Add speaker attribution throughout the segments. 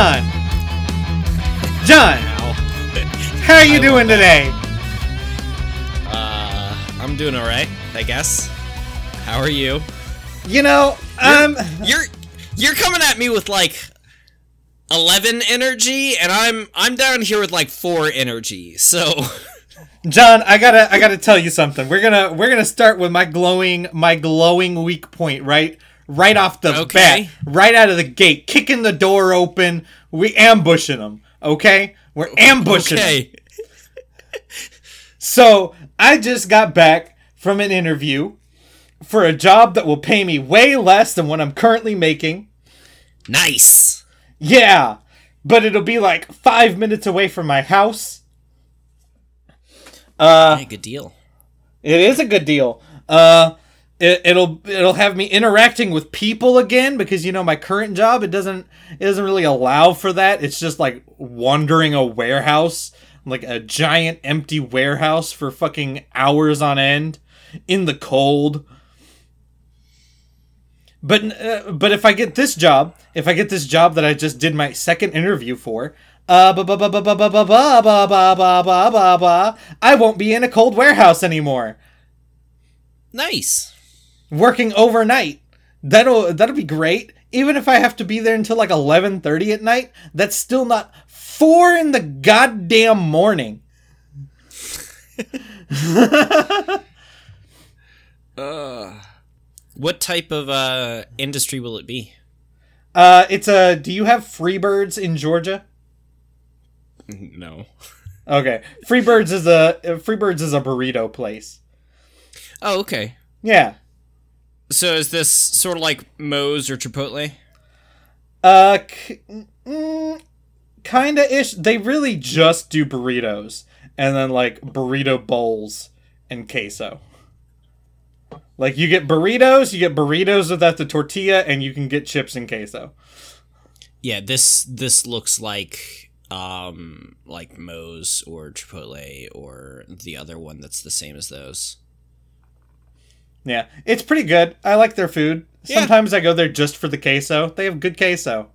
Speaker 1: John. John. How are you I doing today?
Speaker 2: Uh, I'm doing all right, I guess. How are you?
Speaker 1: You know,
Speaker 2: um, you're, you're you're coming at me with like 11 energy and i'm i'm down here with like 4 energy so
Speaker 1: john i gotta i gotta tell you something we're gonna we're gonna start with my glowing my glowing weak point right right off the okay. bat, right out of the gate, kicking the door open. We ambushing them. Okay, we're ambushing. Okay. so I just got back from an interview for a job that will pay me way less than what I'm currently making.
Speaker 2: Nice.
Speaker 1: Yeah, but it'll be like five minutes away from my house.
Speaker 2: Uh, good deal.
Speaker 1: It is a good deal. Uh, it, will it'll have me interacting with people again because you know my current job it doesn't it doesn't really allow for that. It's just like wandering a warehouse, like a giant empty warehouse for fucking hours on end in the cold. But uh, but if I get this job, if I get this job that I just did my second interview for, I won't be in a cold warehouse anymore.
Speaker 2: Nice
Speaker 1: working overnight. That'll that'll be great. Even if I have to be there until like 11:30 at night, that's still not 4 in the goddamn morning. uh,
Speaker 2: what type of uh, industry will it be?
Speaker 1: Uh, it's a. Do you have Freebirds in Georgia?
Speaker 2: No.
Speaker 1: okay, Freebirds is a Freebirds is a burrito place.
Speaker 2: Oh, okay.
Speaker 1: Yeah,
Speaker 2: so is this sort of like Moe's or Chipotle?
Speaker 1: Uh, mm, kinda ish. They really just do burritos and then like burrito bowls and queso. Like you get burritos, you get burritos without the tortilla, and you can get chips and queso.
Speaker 2: Yeah, this this looks like um like Moe's or Chipotle or the other one that's the same as those.
Speaker 1: Yeah, it's pretty good. I like their food. Yeah. Sometimes I go there just for the queso. They have good queso.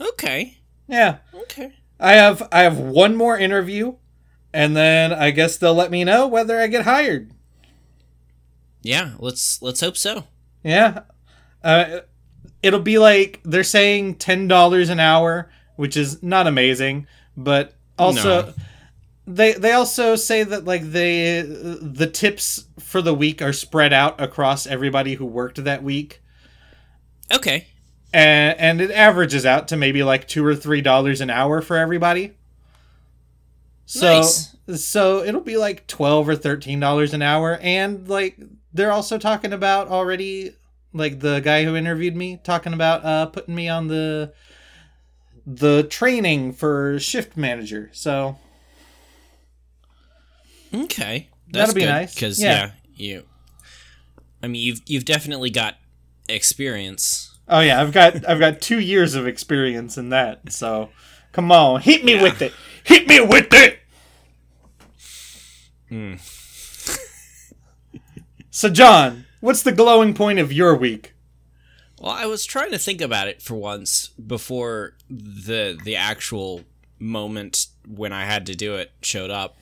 Speaker 2: Okay.
Speaker 1: Yeah.
Speaker 2: Okay. I
Speaker 1: have I have one more interview, and then I guess they'll let me know whether I get hired.
Speaker 2: Yeah, let's let's hope so.
Speaker 1: Yeah, uh, it'll be like they're saying ten dollars an hour, which is not amazing, but also no they they also say that like they the tips for the week are spread out across everybody who worked that week.
Speaker 2: Okay.
Speaker 1: And, and it averages out to maybe like two or three dollars an hour for everybody. So nice. so it'll be like twelve or thirteen dollars an hour, and like they're also talking about already, like the guy who interviewed me talking about uh putting me on the the training for shift manager. So
Speaker 2: Okay,
Speaker 1: That's that'll be nice.
Speaker 2: Because yeah. yeah, you. I mean, you've you've definitely got experience.
Speaker 1: Oh yeah, I've got I've got two years of experience in that. So, come on, hit me yeah. with it. Hit me with it. Hmm. so, John, what's the glowing point of your week?
Speaker 2: Well, I was trying to think about it for once before the the actual moment when I had to do it showed up,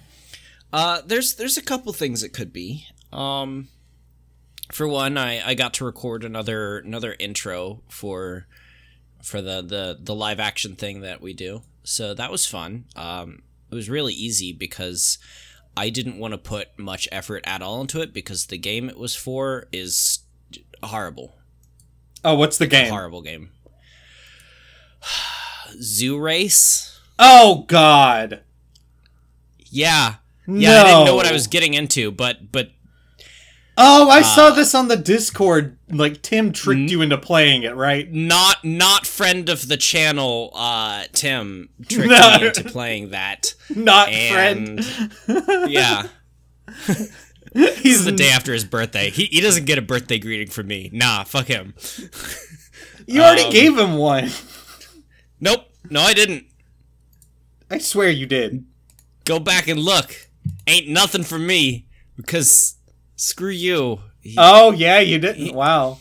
Speaker 2: uh, there's there's a couple things it could be. Um, for one, I, I got to record another another intro for for the, the the live action thing that we do. So that was fun. Um, it was really easy because I didn't want to put much effort at all into it because the game it was for is horrible.
Speaker 1: Oh, what's the game?
Speaker 2: horrible game. Zoo Race.
Speaker 1: Oh God.
Speaker 2: Yeah, yeah, I didn't know what I was getting into, but but
Speaker 1: Oh, I uh, saw this on the Discord. Like Tim tricked n- you into playing it, right?
Speaker 2: Not not friend of the channel. Uh, Tim tricked no. me into playing that.
Speaker 1: Not and, friend.
Speaker 2: yeah. He's the day after his birthday. He he doesn't get a birthday greeting from me. Nah, fuck him.
Speaker 1: you already um, gave him one.
Speaker 2: Nope. No, I didn't.
Speaker 1: I swear you did.
Speaker 2: Go back and look ain't nothing for me because screw you.
Speaker 1: He, oh yeah, you didn't. He, wow.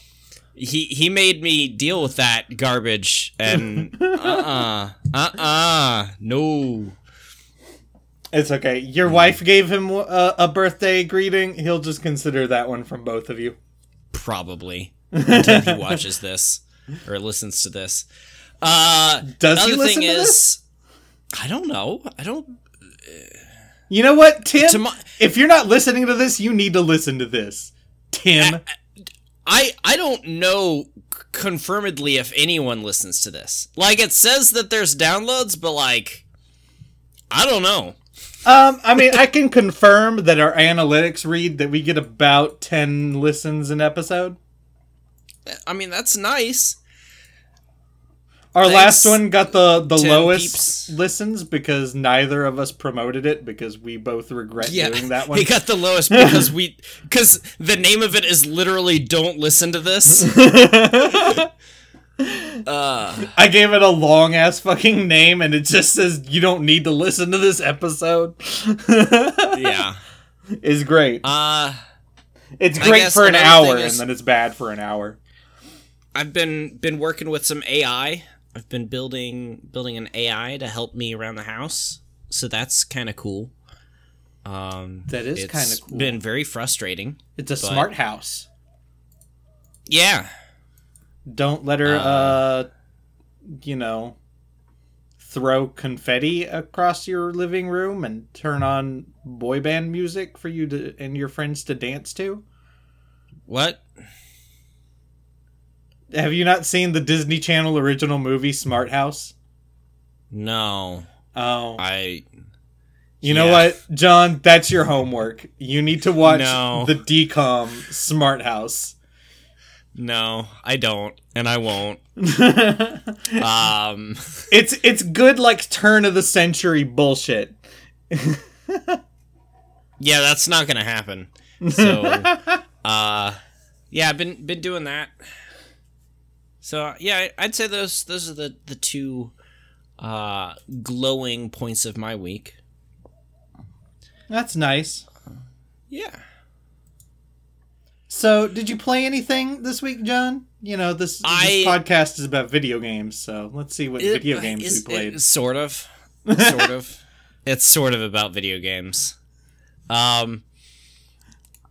Speaker 2: He he made me deal with that garbage and uh uh-uh, uh uh no.
Speaker 1: It's okay. Your mm. wife gave him a, uh, a, birthday greeting. He'll just consider that one from both of you.
Speaker 2: Probably until he watches this or listens to this. Uh, Does he listen to is, this? I don't know. I don't.
Speaker 1: You know what, Tim? if you're not listening to this, you need to listen to this, Tim.
Speaker 2: I I don't know confirmedly if anyone listens to this. Like it says that there's downloads, but like I don't know.
Speaker 1: Um, I mean, I can confirm that our analytics read that we get about ten listens an episode.
Speaker 2: I mean, that's nice.
Speaker 1: Our Thanks, last one got the the lowest peeps. listens because neither of us promoted it because we both regret yeah, doing that one.
Speaker 2: He got the lowest because we because the name of it is literally "Don't listen to this."
Speaker 1: uh, I gave it a long ass fucking name, and it just says you don't need to listen to this episode.
Speaker 2: yeah, is
Speaker 1: great. Uh, it's great for an hour, is- and then it's bad for an hour.
Speaker 2: I've been been working with some AI I've been building building an AI to help me around the house, so that's kind of cool. Um, that is kind of cool. Been very frustrating.
Speaker 1: It's a smart house.
Speaker 2: Yeah.
Speaker 1: Don't let her, uh, uh, you know, throw confetti across your living room and turn on boy band music for you to and your friends to dance to.
Speaker 2: What?
Speaker 1: have you not seen the Disney Channel original movie Smart House?
Speaker 2: No.
Speaker 1: Oh.
Speaker 2: I
Speaker 1: You know yeah. what, John, that's your homework. You need to watch no. the DCOM Smart House.
Speaker 2: No, I don't, and I won't.
Speaker 1: um It's it's good like turn of the century bullshit.
Speaker 2: yeah, that's not gonna happen. So uh yeah, I've been been doing that. So uh, yeah, I'd say those those are the the two uh, glowing points of my week.
Speaker 1: That's nice.
Speaker 2: Yeah.
Speaker 1: So, did you play anything this week, John? You know, this, I, this podcast is about video games, so let's see what it, video games
Speaker 2: is,
Speaker 1: we played. It,
Speaker 2: sort of, sort of. It's sort of about video games. Um.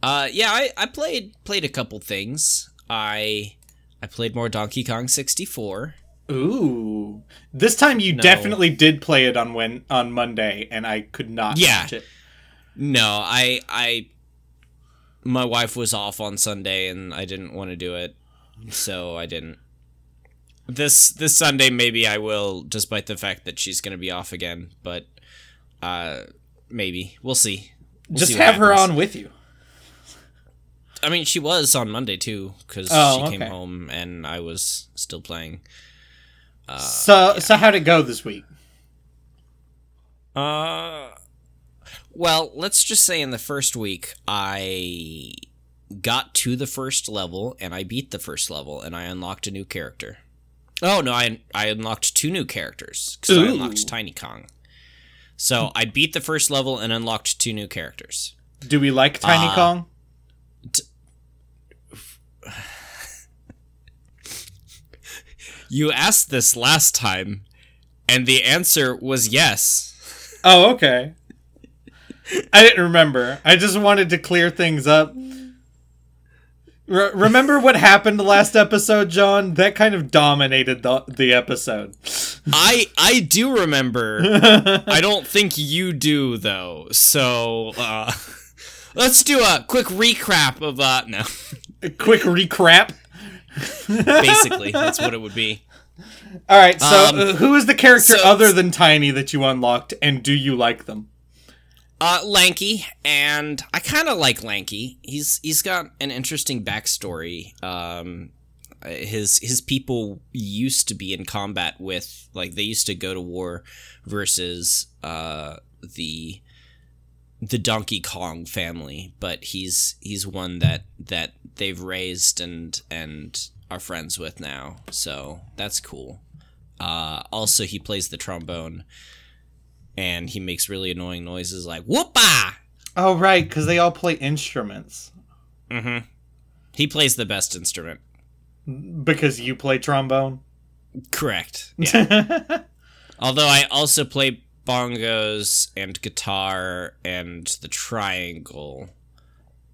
Speaker 2: Uh, yeah, I, I played played a couple things. I I played more Donkey Kong 64.
Speaker 1: Ooh. This time you no. definitely did play it on when on Monday and I could not
Speaker 2: yeah.
Speaker 1: it.
Speaker 2: No, I I my wife was off on Sunday and I didn't want to do it. So I didn't. This this Sunday maybe I will despite the fact that she's going to be off again, but uh maybe. We'll see. We'll
Speaker 1: Just see have her on with you.
Speaker 2: I mean, she was on Monday too because oh, she okay. came home and I was still playing.
Speaker 1: Uh, so, yeah. so how'd it go this week?
Speaker 2: Uh, well, let's just say in the first week I got to the first level and I beat the first level and I unlocked a new character. Oh no, I I unlocked two new characters because I unlocked Tiny Kong. So I beat the first level and unlocked two new characters.
Speaker 1: Do we like Tiny uh, Kong? t-
Speaker 2: you asked this last time, and the answer was yes.
Speaker 1: Oh, okay. I didn't remember. I just wanted to clear things up. Re- remember what happened last episode, John? That kind of dominated the, the episode.
Speaker 2: I I do remember. I don't think you do though. So uh Let's do a quick recap of uh no.
Speaker 1: a quick recap.
Speaker 2: Basically, that's what it would be.
Speaker 1: All right. So, um, uh, who is the character so, other than Tiny that you unlocked, and do you like them?
Speaker 2: Uh, Lanky, and I kind of like Lanky. He's he's got an interesting backstory. Um, his his people used to be in combat with like they used to go to war versus uh the the Donkey Kong family, but he's he's one that that they've raised and and are friends with now. So that's cool. Uh, also, he plays the trombone, and he makes really annoying noises like "whoopah."
Speaker 1: Oh right, because they all play instruments.
Speaker 2: Mm-hmm. He plays the best instrument.
Speaker 1: Because you play trombone.
Speaker 2: Correct. Yeah. Although I also play bongos and guitar and the triangle.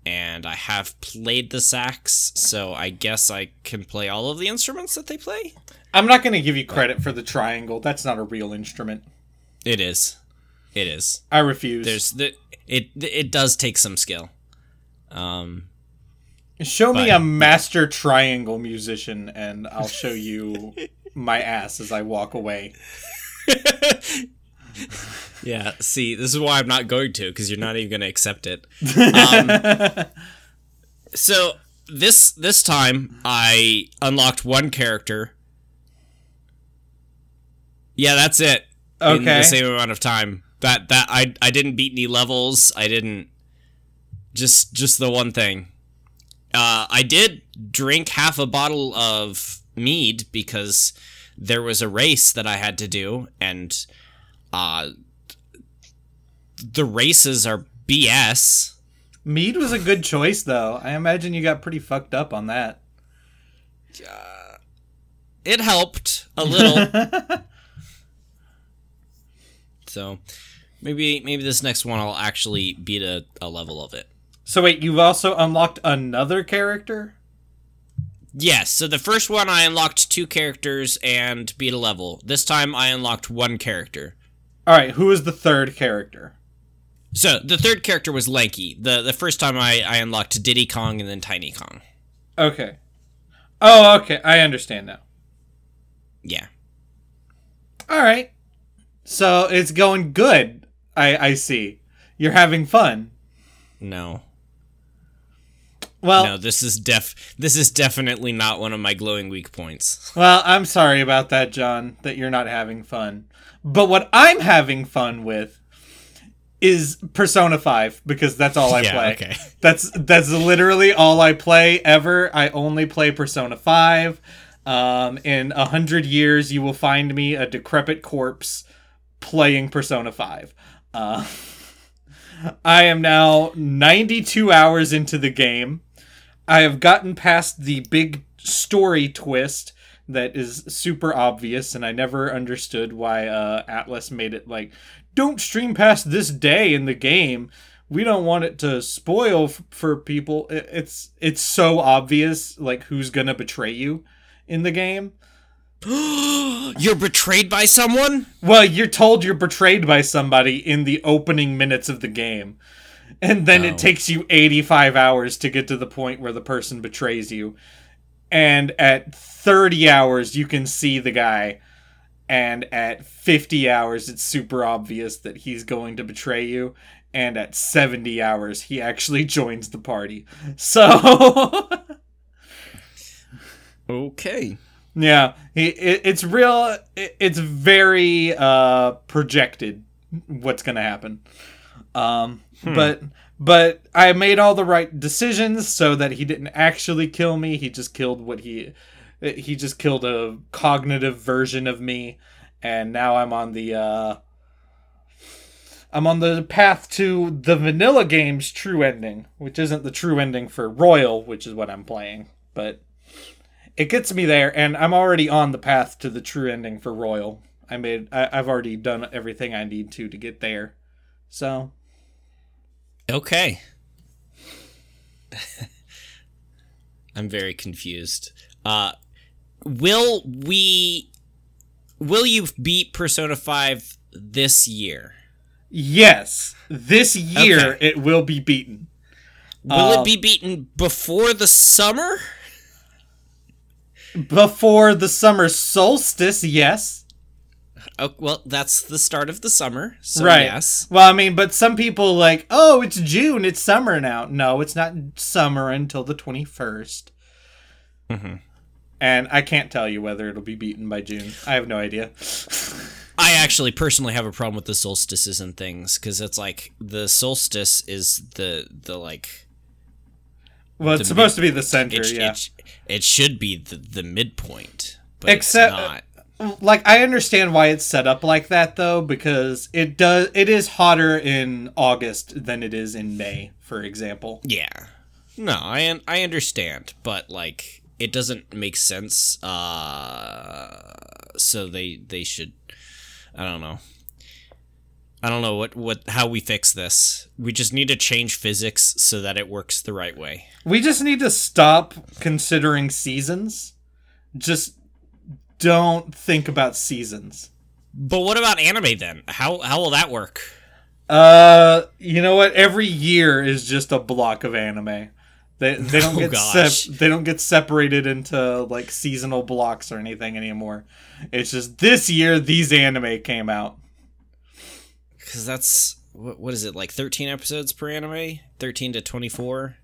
Speaker 2: And I have played the sax, so I guess I can play all of the instruments that they play.
Speaker 1: I'm not going to give you credit for the triangle. That's not a real instrument.
Speaker 2: It is. It is.
Speaker 1: I refuse.
Speaker 2: There's the, it it does take some skill. Um
Speaker 1: Show but, me a master triangle musician and I'll show you my ass as I walk away.
Speaker 2: yeah, see, this is why I'm not going to because you're not even going to accept it. Um, so this this time I unlocked one character. Yeah, that's it. Okay. In the same amount of time. That that I I didn't beat any levels. I didn't just just the one thing. Uh, I did drink half a bottle of mead because there was a race that I had to do and uh, the races are BS.
Speaker 1: Mead was a good choice, though. I imagine you got pretty fucked up on that. Uh,
Speaker 2: it helped a little. so maybe maybe this next one I'll actually beat a, a level of it.
Speaker 1: So wait, you've also unlocked another character?
Speaker 2: Yes. So the first one I unlocked two characters and beat a level. This time I unlocked one character.
Speaker 1: All right, who is the third character?
Speaker 2: So the third character was Lanky. the The first time I I unlocked Diddy Kong and then Tiny Kong.
Speaker 1: Okay. Oh, okay. I understand now.
Speaker 2: Yeah.
Speaker 1: All right. So it's going good. I I see. You're having fun.
Speaker 2: No. Well, no, this is def this is definitely not one of my glowing weak points.
Speaker 1: Well, I'm sorry about that, John, that you're not having fun. But what I'm having fun with is Persona 5 because that's all I yeah, play. Okay. That's that's literally all I play ever. I only play Persona 5. Um, in a hundred years, you will find me a decrepit corpse playing Persona 5. Uh, I am now 92 hours into the game. I have gotten past the big story twist that is super obvious, and I never understood why uh, Atlus made it like, don't stream past this day in the game. We don't want it to spoil f- for people. It- it's it's so obvious, like who's gonna betray you in the game.
Speaker 2: you're betrayed by someone?
Speaker 1: Well, you're told you're betrayed by somebody in the opening minutes of the game and then oh. it takes you 85 hours to get to the point where the person betrays you and at 30 hours you can see the guy and at 50 hours it's super obvious that he's going to betray you and at 70 hours he actually joins the party so
Speaker 2: okay
Speaker 1: yeah it, it, it's real it, it's very uh projected what's gonna happen um, hmm. But but I made all the right decisions so that he didn't actually kill me. He just killed what he he just killed a cognitive version of me, and now I'm on the uh, I'm on the path to the vanilla game's true ending, which isn't the true ending for Royal, which is what I'm playing, but it gets me there, and I'm already on the path to the true ending for Royal. I made I, have already done everything I need to to get there, so
Speaker 2: Okay. I'm very confused. Uh, will we? Will you beat Persona Five this year?
Speaker 1: Yes, this year okay. it will be beaten.
Speaker 2: Will um, it be beaten before the summer?
Speaker 1: Before the summer solstice, yes.
Speaker 2: Oh, well, that's the start of the summer. So right. Yes.
Speaker 1: Well, I mean, but some people like, oh, it's June, it's summer now. No, it's not summer until the 21st. Mm-hmm. And I can't tell you whether it'll be beaten by June. I have no idea.
Speaker 2: I actually personally have a problem with the solstices and things because it's like the solstice is the the like.
Speaker 1: Well, it's supposed mid- to be the center. It, yeah, it,
Speaker 2: it, should be the the midpoint, but except uh,
Speaker 1: like I understand why it's set up like that though because it does it is hotter in August than it is in May, for example.
Speaker 2: Yeah. No, I I understand, but like it doesn't make sense uh so they they should I don't know. I don't know what what how we fix this. We just need to change physics so that it works the right way.
Speaker 1: We just need to stop considering seasons. Just don't think about seasons.
Speaker 2: But what about anime then? How how will that work?
Speaker 1: Uh, you know what? Every year is just a block of anime. They they don't oh, get they don't get separated into like seasonal blocks or anything anymore. It's just this year these anime came out.
Speaker 2: Cuz that's what, what is it like 13 episodes per anime? 13 to 24?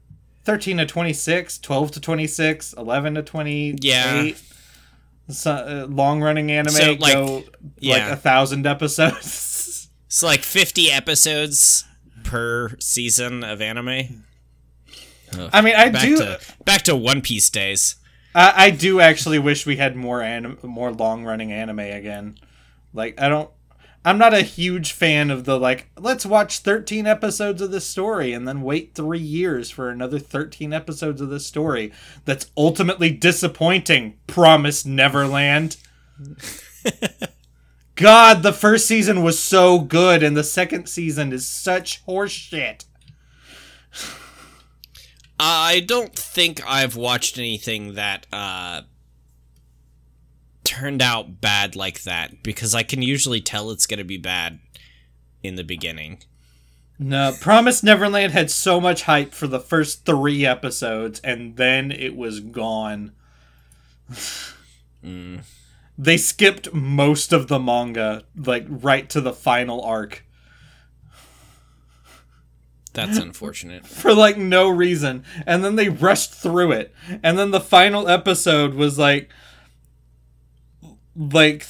Speaker 1: 13 to 26, 12 to 26, 11 to 28. Yeah so, uh, long running anime so, like, go yeah. like a thousand episodes.
Speaker 2: It's like fifty episodes per season of anime.
Speaker 1: Ugh. I mean, I back do
Speaker 2: to, back to One Piece days.
Speaker 1: I, I do actually wish we had more anim- more long running anime again. Like I don't I'm not a huge fan of the like, let's watch 13 episodes of this story and then wait three years for another 13 episodes of this story that's ultimately disappointing. Promise Neverland. God, the first season was so good, and the second season is such horseshit.
Speaker 2: I don't think I've watched anything that uh, turned out bad like that because I can usually tell it's going to be bad in the beginning.
Speaker 1: No, Promise Neverland had so much hype for the first three episodes, and then it was gone. mm. They skipped most of the manga, like right to the final arc.
Speaker 2: That's unfortunate.
Speaker 1: for like no reason. And then they rushed through it. And then the final episode was like, like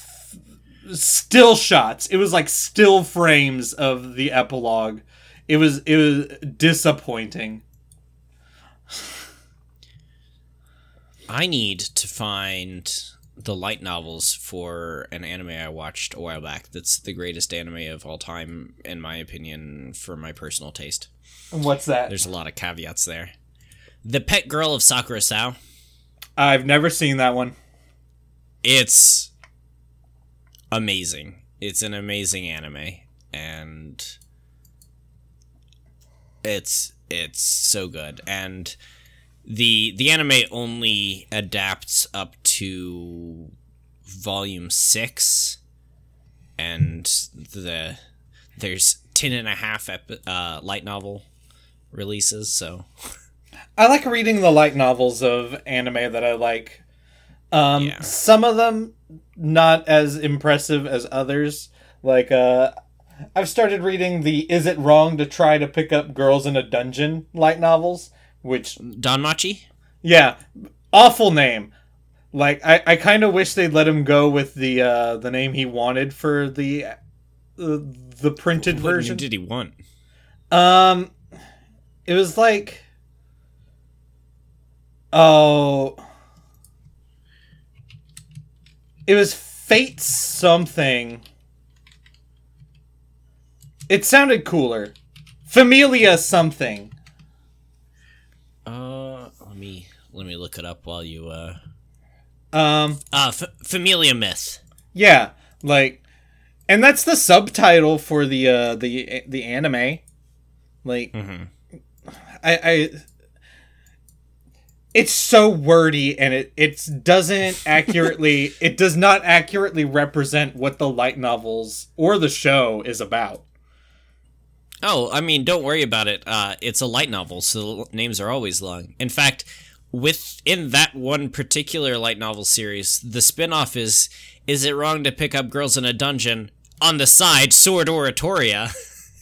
Speaker 1: th- still shots. It was like still frames of the epilogue. It was it was disappointing.
Speaker 2: I need to find the light novels for an anime I watched a while back. That's the greatest anime of all time, in my opinion, for my personal taste. And
Speaker 1: what's that?
Speaker 2: There's a lot of caveats there. The Pet Girl of Sakurasou.
Speaker 1: I've never seen that one.
Speaker 2: It's amazing. It's an amazing anime and it's it's so good and the the anime only adapts up to volume 6 and the there's 10 and a half epi- uh, light novel releases so
Speaker 1: i like reading the light novels of anime that i like um, yeah. some of them not as impressive as others. Like uh, I've started reading the "Is It Wrong to Try to Pick Up Girls in a Dungeon" light novels, which
Speaker 2: DanMachi.
Speaker 1: Yeah, awful name. Like I, I kind of wish they'd let him go with the uh, the name he wanted for the uh, the printed what version.
Speaker 2: did he want?
Speaker 1: Um, it was like oh it was Fate something. It sounded cooler. Familia something.
Speaker 2: Uh, let me let me look it up while you uh.
Speaker 1: Um. Uh,
Speaker 2: F- Familia Myth.
Speaker 1: Yeah, like, and that's the subtitle for the uh the the anime. Like, mm-hmm. I I it's so wordy and it it doesn't accurately it does not accurately represent what the light novels or the show is about.
Speaker 2: Oh, I mean, don't worry about it. Uh, it's a light novel, so the names are always long. In fact, within that one particular light novel series, the spin-off is Is It Wrong to Pick Up Girls in a Dungeon? On the side, Sword Oratoria.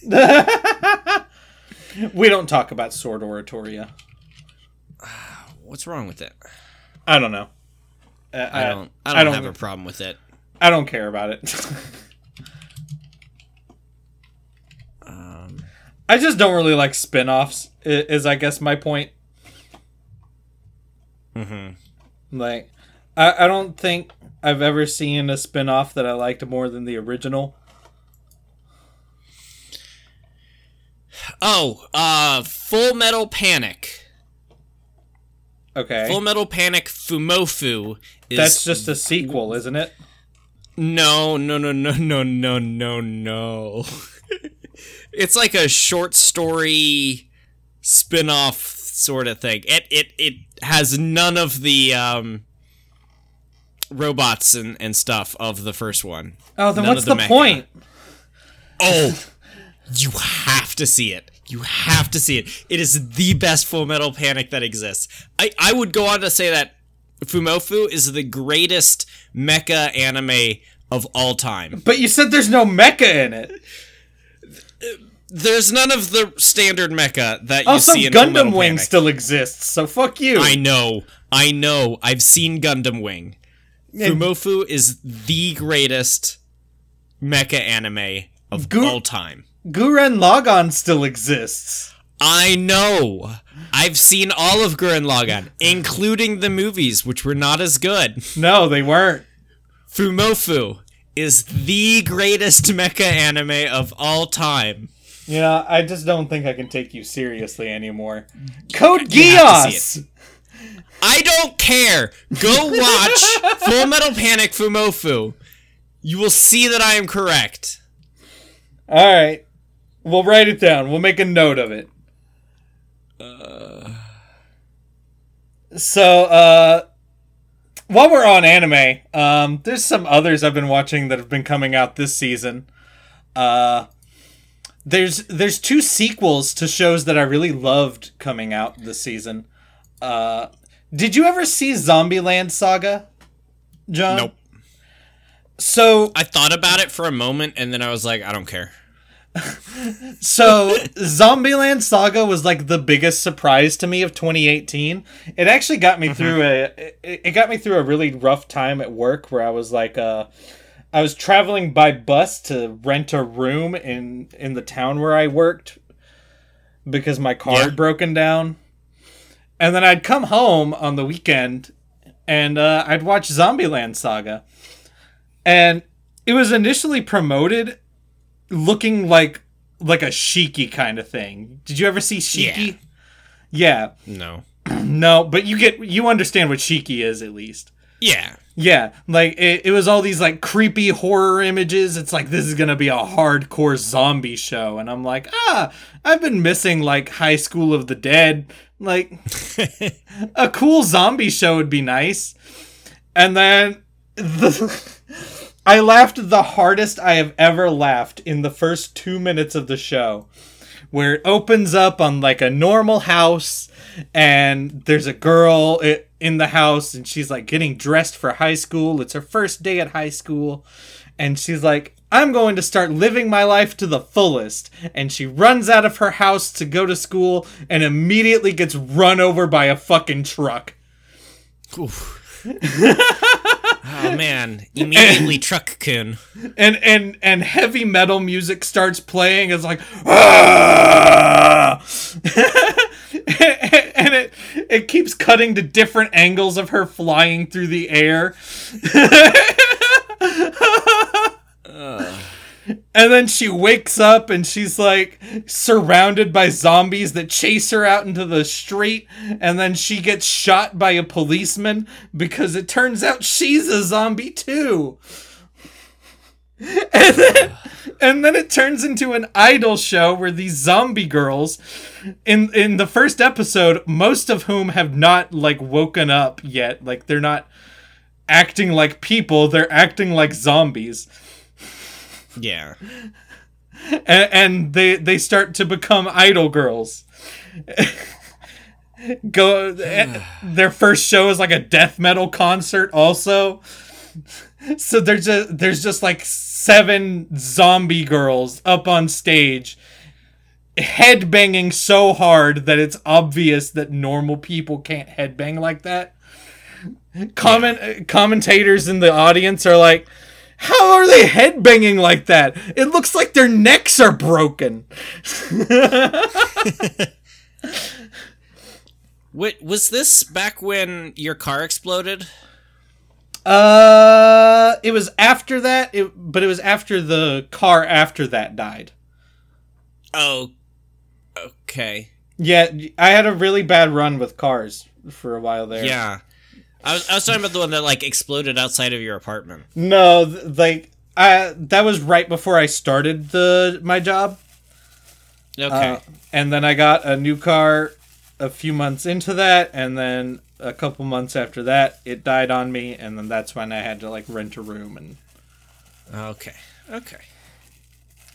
Speaker 1: we don't talk about Sword Oratoria.
Speaker 2: What's wrong with it?
Speaker 1: I don't know.
Speaker 2: Uh, I don't. I don't, I don't have a problem with it.
Speaker 1: I don't care about it. um, I just don't really like spin-offs is I guess my point. Mm-hmm. Like I, I don't think I've ever seen a spin-off that I liked more than the original.
Speaker 2: Oh, uh Full Metal Panic.
Speaker 1: Okay.
Speaker 2: Full Metal Panic Fumoffu
Speaker 1: is That's just a sequel, isn't it?
Speaker 2: No, no, no, no, no, no, no, no. it's like a short story spin-off sort of thing. It it it has none of the um robots and, and stuff of the first one.
Speaker 1: Oh, then None what's the, the point?
Speaker 2: Oh, you have to see it. You have to see it. It is the best Full Metal Panic that exists. I, I would go on to say that Fumoffu is the greatest mecha anime of all time.
Speaker 1: But you said there's no mecha in it.
Speaker 2: There's none of the standard mecha that you also, see in
Speaker 1: Gundam Wing Panic. still exists, so fuck you.
Speaker 2: I know. I know. I've seen Gundam Wing. Yeah. Fumoffu is the greatest mecha anime of Go- all time.
Speaker 1: Gurren Lagann still exists.
Speaker 2: I know. I've seen all of Gurren Lagann, including the movies, which were not as good.
Speaker 1: No, they weren't.
Speaker 2: Fumoffu is the greatest mecha anime of all time.
Speaker 1: Yeah, I just don't think I can take you seriously anymore. Code Geass!
Speaker 2: I don't care. Go watch Full Metal Panic Fumoffu. You will see that I am correct.
Speaker 1: All right. We'll write it down. We'll make a note of it. Uh... So, uh, while we're on anime, um, there's some others I've been watching that have been coming out this season. Uh, there's there's two sequels to shows that I really loved coming out this season. Uh, did you ever see Zombieland Saga, John? Nope.
Speaker 2: So I thought about it for a moment, and then I was like, I don't care
Speaker 1: so Zombieland Saga was like the biggest surprise to me of 2018. It actually got me mm-hmm. through a it, got me through a really rough time at work where I was like uh I was traveling by bus to rent a room in in the town where I worked because my car yeah. had broken down. And then I'd come home on the weekend and uh, I'd watch Zombieland Saga. And it was initially promoted looking like like a Shiki kind of thing. Did you ever see Shiki? Yeah. yeah.
Speaker 2: No.
Speaker 1: no, but you get you understand what Shiki is at least.
Speaker 2: Yeah.
Speaker 1: Yeah, like it, it was all these like creepy horror images. It's like this is gonna be a hardcore zombie show, and I'm like, ah, I've been missing like High School of the Dead. Like a cool zombie show would be nice. And then the I laughed the hardest I have ever laughed in the first two minutes of the show, where it opens up on like a normal house, and there's a girl in the house, and she's like getting dressed for high school. It's her first day at high school, and she's like, I'm going to start living my life to the fullest. And she runs out of her house to go to school and immediately gets run over by a fucking truck. Oof.
Speaker 2: oh man! Immediately, truck-kun.
Speaker 1: And and and heavy metal music starts playing. It's like, and it it keeps cutting to different angles of her flying through the air. uh. And then she wakes up and she's like surrounded by zombies that chase her out into the street. And then she gets shot by a policeman because it turns out she's a zombie too. And then, and then it turns into an idol show where these zombie girls in in the first episode most of whom have not like woken up yet like they're not acting like people they're acting like zombies
Speaker 2: yeah.
Speaker 1: and, and they they start to become idol girls. Go eh, their first show is like a death metal concert also. So there's just there's just like seven zombie girls up on stage headbanging so hard that it's obvious that normal people can't headbang like that. Comment yeah. commentators in the audience are like, how are they headbanging like that? It looks like their necks are broken.
Speaker 2: Wait, was this back when your car exploded?
Speaker 1: Uh, it was after that, it, but it was after the car after that died.
Speaker 2: Oh, okay.
Speaker 1: Yeah, I had a really bad run with cars for a while there.
Speaker 2: Yeah. I was, I was talking about the one that like exploded outside of your apartment.
Speaker 1: No, th- like I, that was right before I started the my job. Okay. Uh, and then I got a new car a few months into that, and then a couple months after that, it died on me, and then that's when I had to like rent a room and.
Speaker 2: Okay. Okay.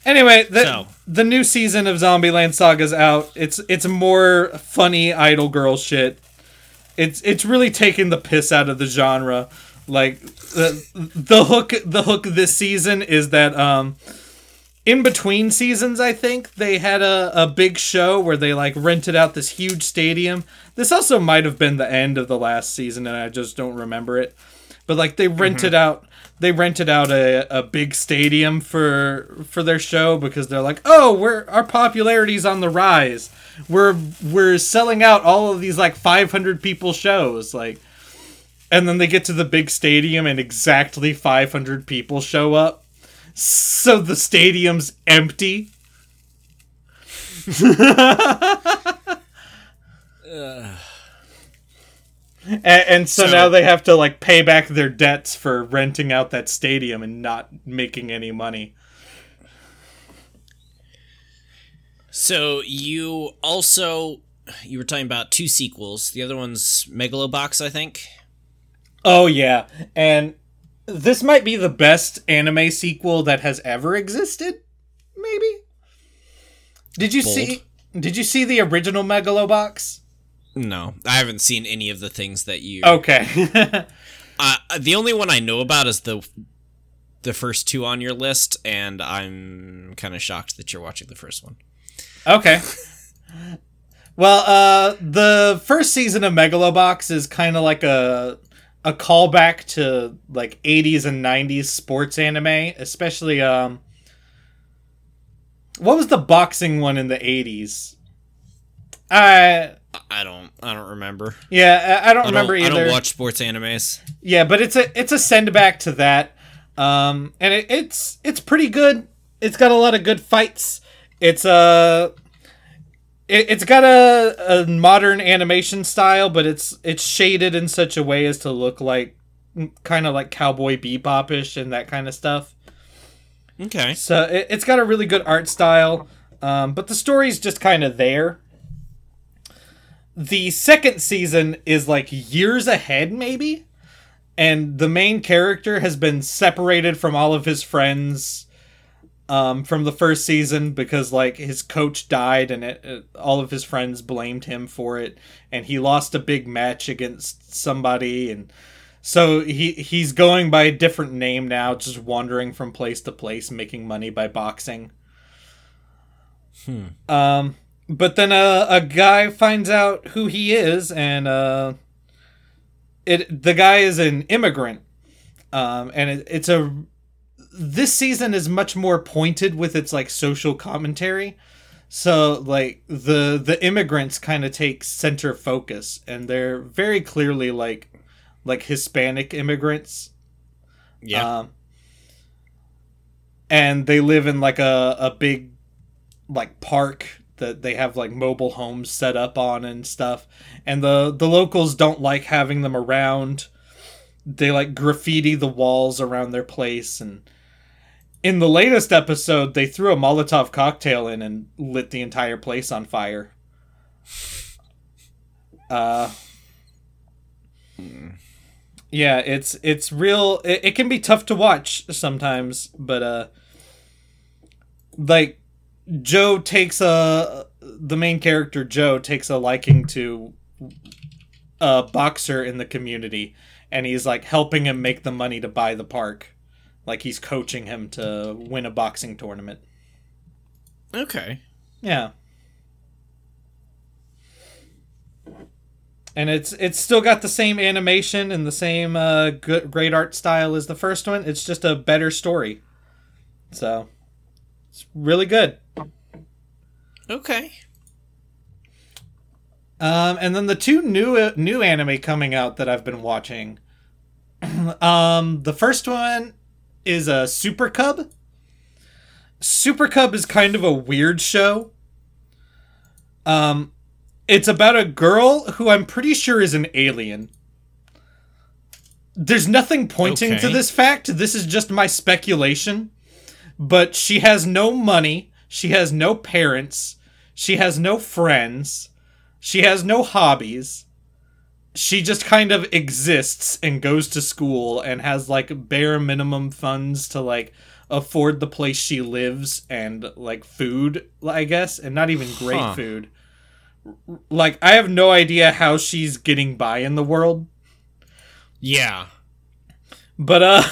Speaker 1: Anyway, the so. the new season of Zombieland Saga is out. It's it's more funny idol girl shit it's it's really taking the piss out of the genre. Like the the hook the hook this season is that um in between seasons I think they had a, a big show where they like rented out this huge stadium. This also might have been the end of the last season and I just don't remember it. But like they rented mm-hmm. out they rented out a, a big stadium for for their show because they're like, "Oh, we're our popularity's on the rise." we're we're selling out all of these like 500 people shows like and then they get to the big stadium and exactly 500 people show up so the stadium's empty and, and so, so now they have to like pay back their debts for renting out that stadium and not making any money
Speaker 2: So you also you were talking about two sequels. The other one's Megalobox, I think.
Speaker 1: Oh yeah, and this might be the best anime sequel that has ever existed. Maybe. Did you Bold. see? Did you see the original Megalobox?
Speaker 2: No, I haven't seen any of the things that you.
Speaker 1: Okay.
Speaker 2: uh, the only one I know about is the the first two on your list, and I'm kind of shocked that you're watching the first one.
Speaker 1: Okay. well, uh, the first season of Megalobox is kind of like a a callback to like 80s and 90s sports anime, especially um what was the boxing one in the
Speaker 2: 80s? I I don't I don't remember.
Speaker 1: Yeah, I, I don't I remember don't,
Speaker 2: either. I don't watch sports animes.
Speaker 1: Yeah, but it's a it's a send back to that. Um and it, it's it's pretty good. It's got a lot of good fights. It's a uh, it, has got a, a modern animation style, but it's it's shaded in such a way as to look like kind of like cowboy bebopish and that kind of stuff.
Speaker 2: Okay.
Speaker 1: So it, has got a really good art style, um, but the story's just kind of there. The second season is like years ahead, maybe, and the main character has been separated from all of his friends um, from the first season because like his coach died and it, it, all of his friends blamed him for it and he lost a big match against somebody and so he he's going by a different name now just wandering from place to place making money by boxing hmm. um but then a, a guy finds out who he is and uh it the guy is an immigrant um and it, it's a this season is much more pointed with its like social commentary. So like the the immigrants kind of take center focus and they're very clearly like like Hispanic immigrants.
Speaker 2: Yeah. Um,
Speaker 1: and they live in like a, a big like park that they have like mobile homes set up on and stuff and the the locals don't like having them around they like graffiti the walls around their place and in the latest episode, they threw a Molotov cocktail in and lit the entire place on fire. Uh, yeah, it's it's real. It, it can be tough to watch sometimes, but uh, like Joe takes a the main character Joe takes a liking to a boxer in the community, and he's like helping him make the money to buy the park like he's coaching him to win a boxing tournament.
Speaker 2: Okay.
Speaker 1: Yeah. And it's it's still got the same animation and the same uh, good, great art style as the first one. It's just a better story. So it's really good.
Speaker 2: Okay.
Speaker 1: Um, and then the two new uh, new anime coming out that I've been watching. um, the first one is a Super Cub. Super Cub is kind of a weird show. Um, it's about a girl who I'm pretty sure is an alien. There's nothing pointing okay. to this fact. This is just my speculation. But she has no money. She has no parents. She has no friends. She has no hobbies she just kind of exists and goes to school and has like bare minimum funds to like afford the place she lives and like food, I guess, and not even great huh. food. Like I have no idea how she's getting by in the world.
Speaker 2: Yeah.
Speaker 1: But uh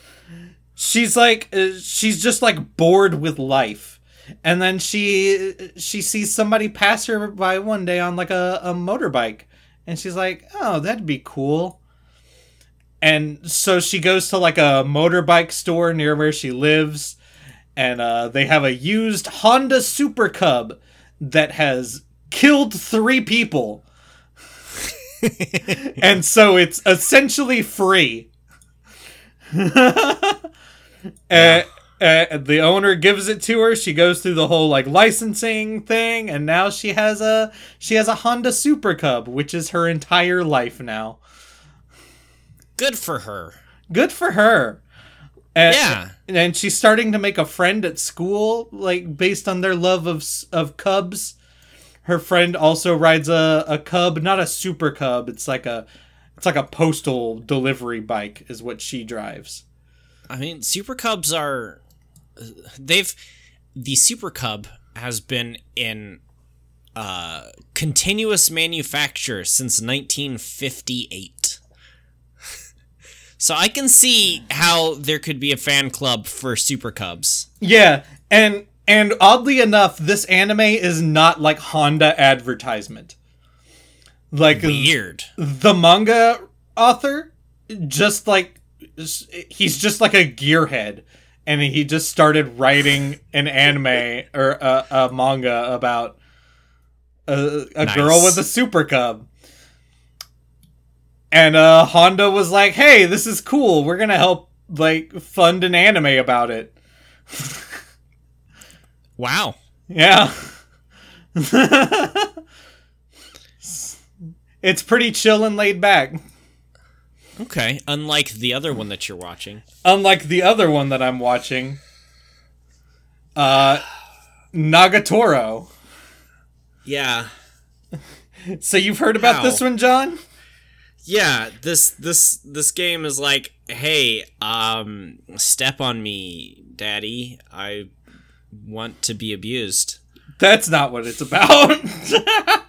Speaker 1: she's like uh, she's just like bored with life. And then she she sees somebody pass her by one day on like a, a motorbike and she's like, "Oh, that'd be cool." And so she goes to like a motorbike store near where she lives, and uh, they have a used Honda Super Cub that has killed three people. and so it's essentially free. and, eh, uh, the owner gives it to her. She goes through the whole like licensing thing, and now she has a she has a Honda Super Cub, which is her entire life now.
Speaker 2: Good for her.
Speaker 1: Good for her. And, yeah, and she's starting to make a friend at school, like based on their love of of cubs. Her friend also rides a a cub, not a super cub. It's like a it's like a postal delivery bike, is what she drives.
Speaker 2: I mean, super cubs are they've the Super Cub has been in uh, continuous manufacture since 1958. so I can see how there could be a fan club for Super Cubs.
Speaker 1: Yeah, and and oddly enough, this anime is not like Honda advertisement. Like
Speaker 2: weird.
Speaker 1: The manga author just like he's just like a gearhead and he just started writing an anime or a, a manga about a, a nice. girl with a super cub. And uh, Honda was like, "Hey, this is cool. We're gonna help like fund an anime about it."
Speaker 2: wow.
Speaker 1: Yeah. it's pretty chill and laid back.
Speaker 2: Okay, unlike the other one that you're watching.
Speaker 1: Unlike the other one that I'm watching, uh, Nagatoro.
Speaker 2: Yeah.
Speaker 1: so you've heard about How? this one, John?
Speaker 2: Yeah, this this this game is like, hey, um, step on me, daddy. I want to be abused.
Speaker 1: That's not what it's about. um,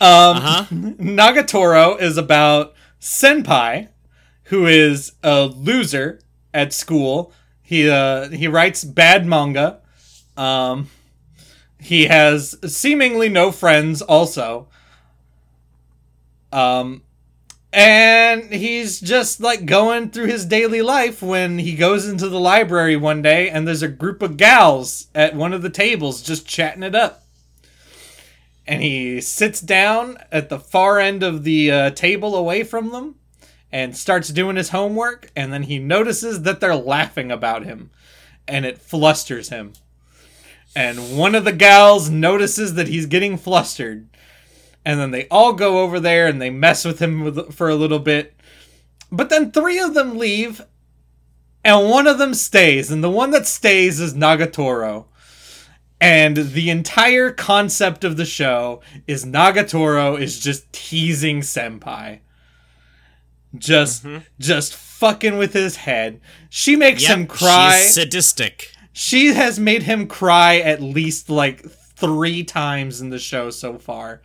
Speaker 1: uh-huh. Nagatoro is about senpai, who is a loser at school. He uh, he writes bad manga. Um, he has seemingly no friends. Also, um, and he's just like going through his daily life when he goes into the library one day and there's a group of gals at one of the tables just chatting it up and he sits down at the far end of the uh, table away from them and starts doing his homework and then he notices that they're laughing about him and it flusters him and one of the gals notices that he's getting flustered and then they all go over there and they mess with him for a little bit but then three of them leave and one of them stays and the one that stays is nagatoro and the entire concept of the show is Nagatoro is just teasing Senpai. Just mm-hmm. just fucking with his head. She makes yep, him cry.
Speaker 2: She's sadistic.
Speaker 1: She has made him cry at least like 3 times in the show so far.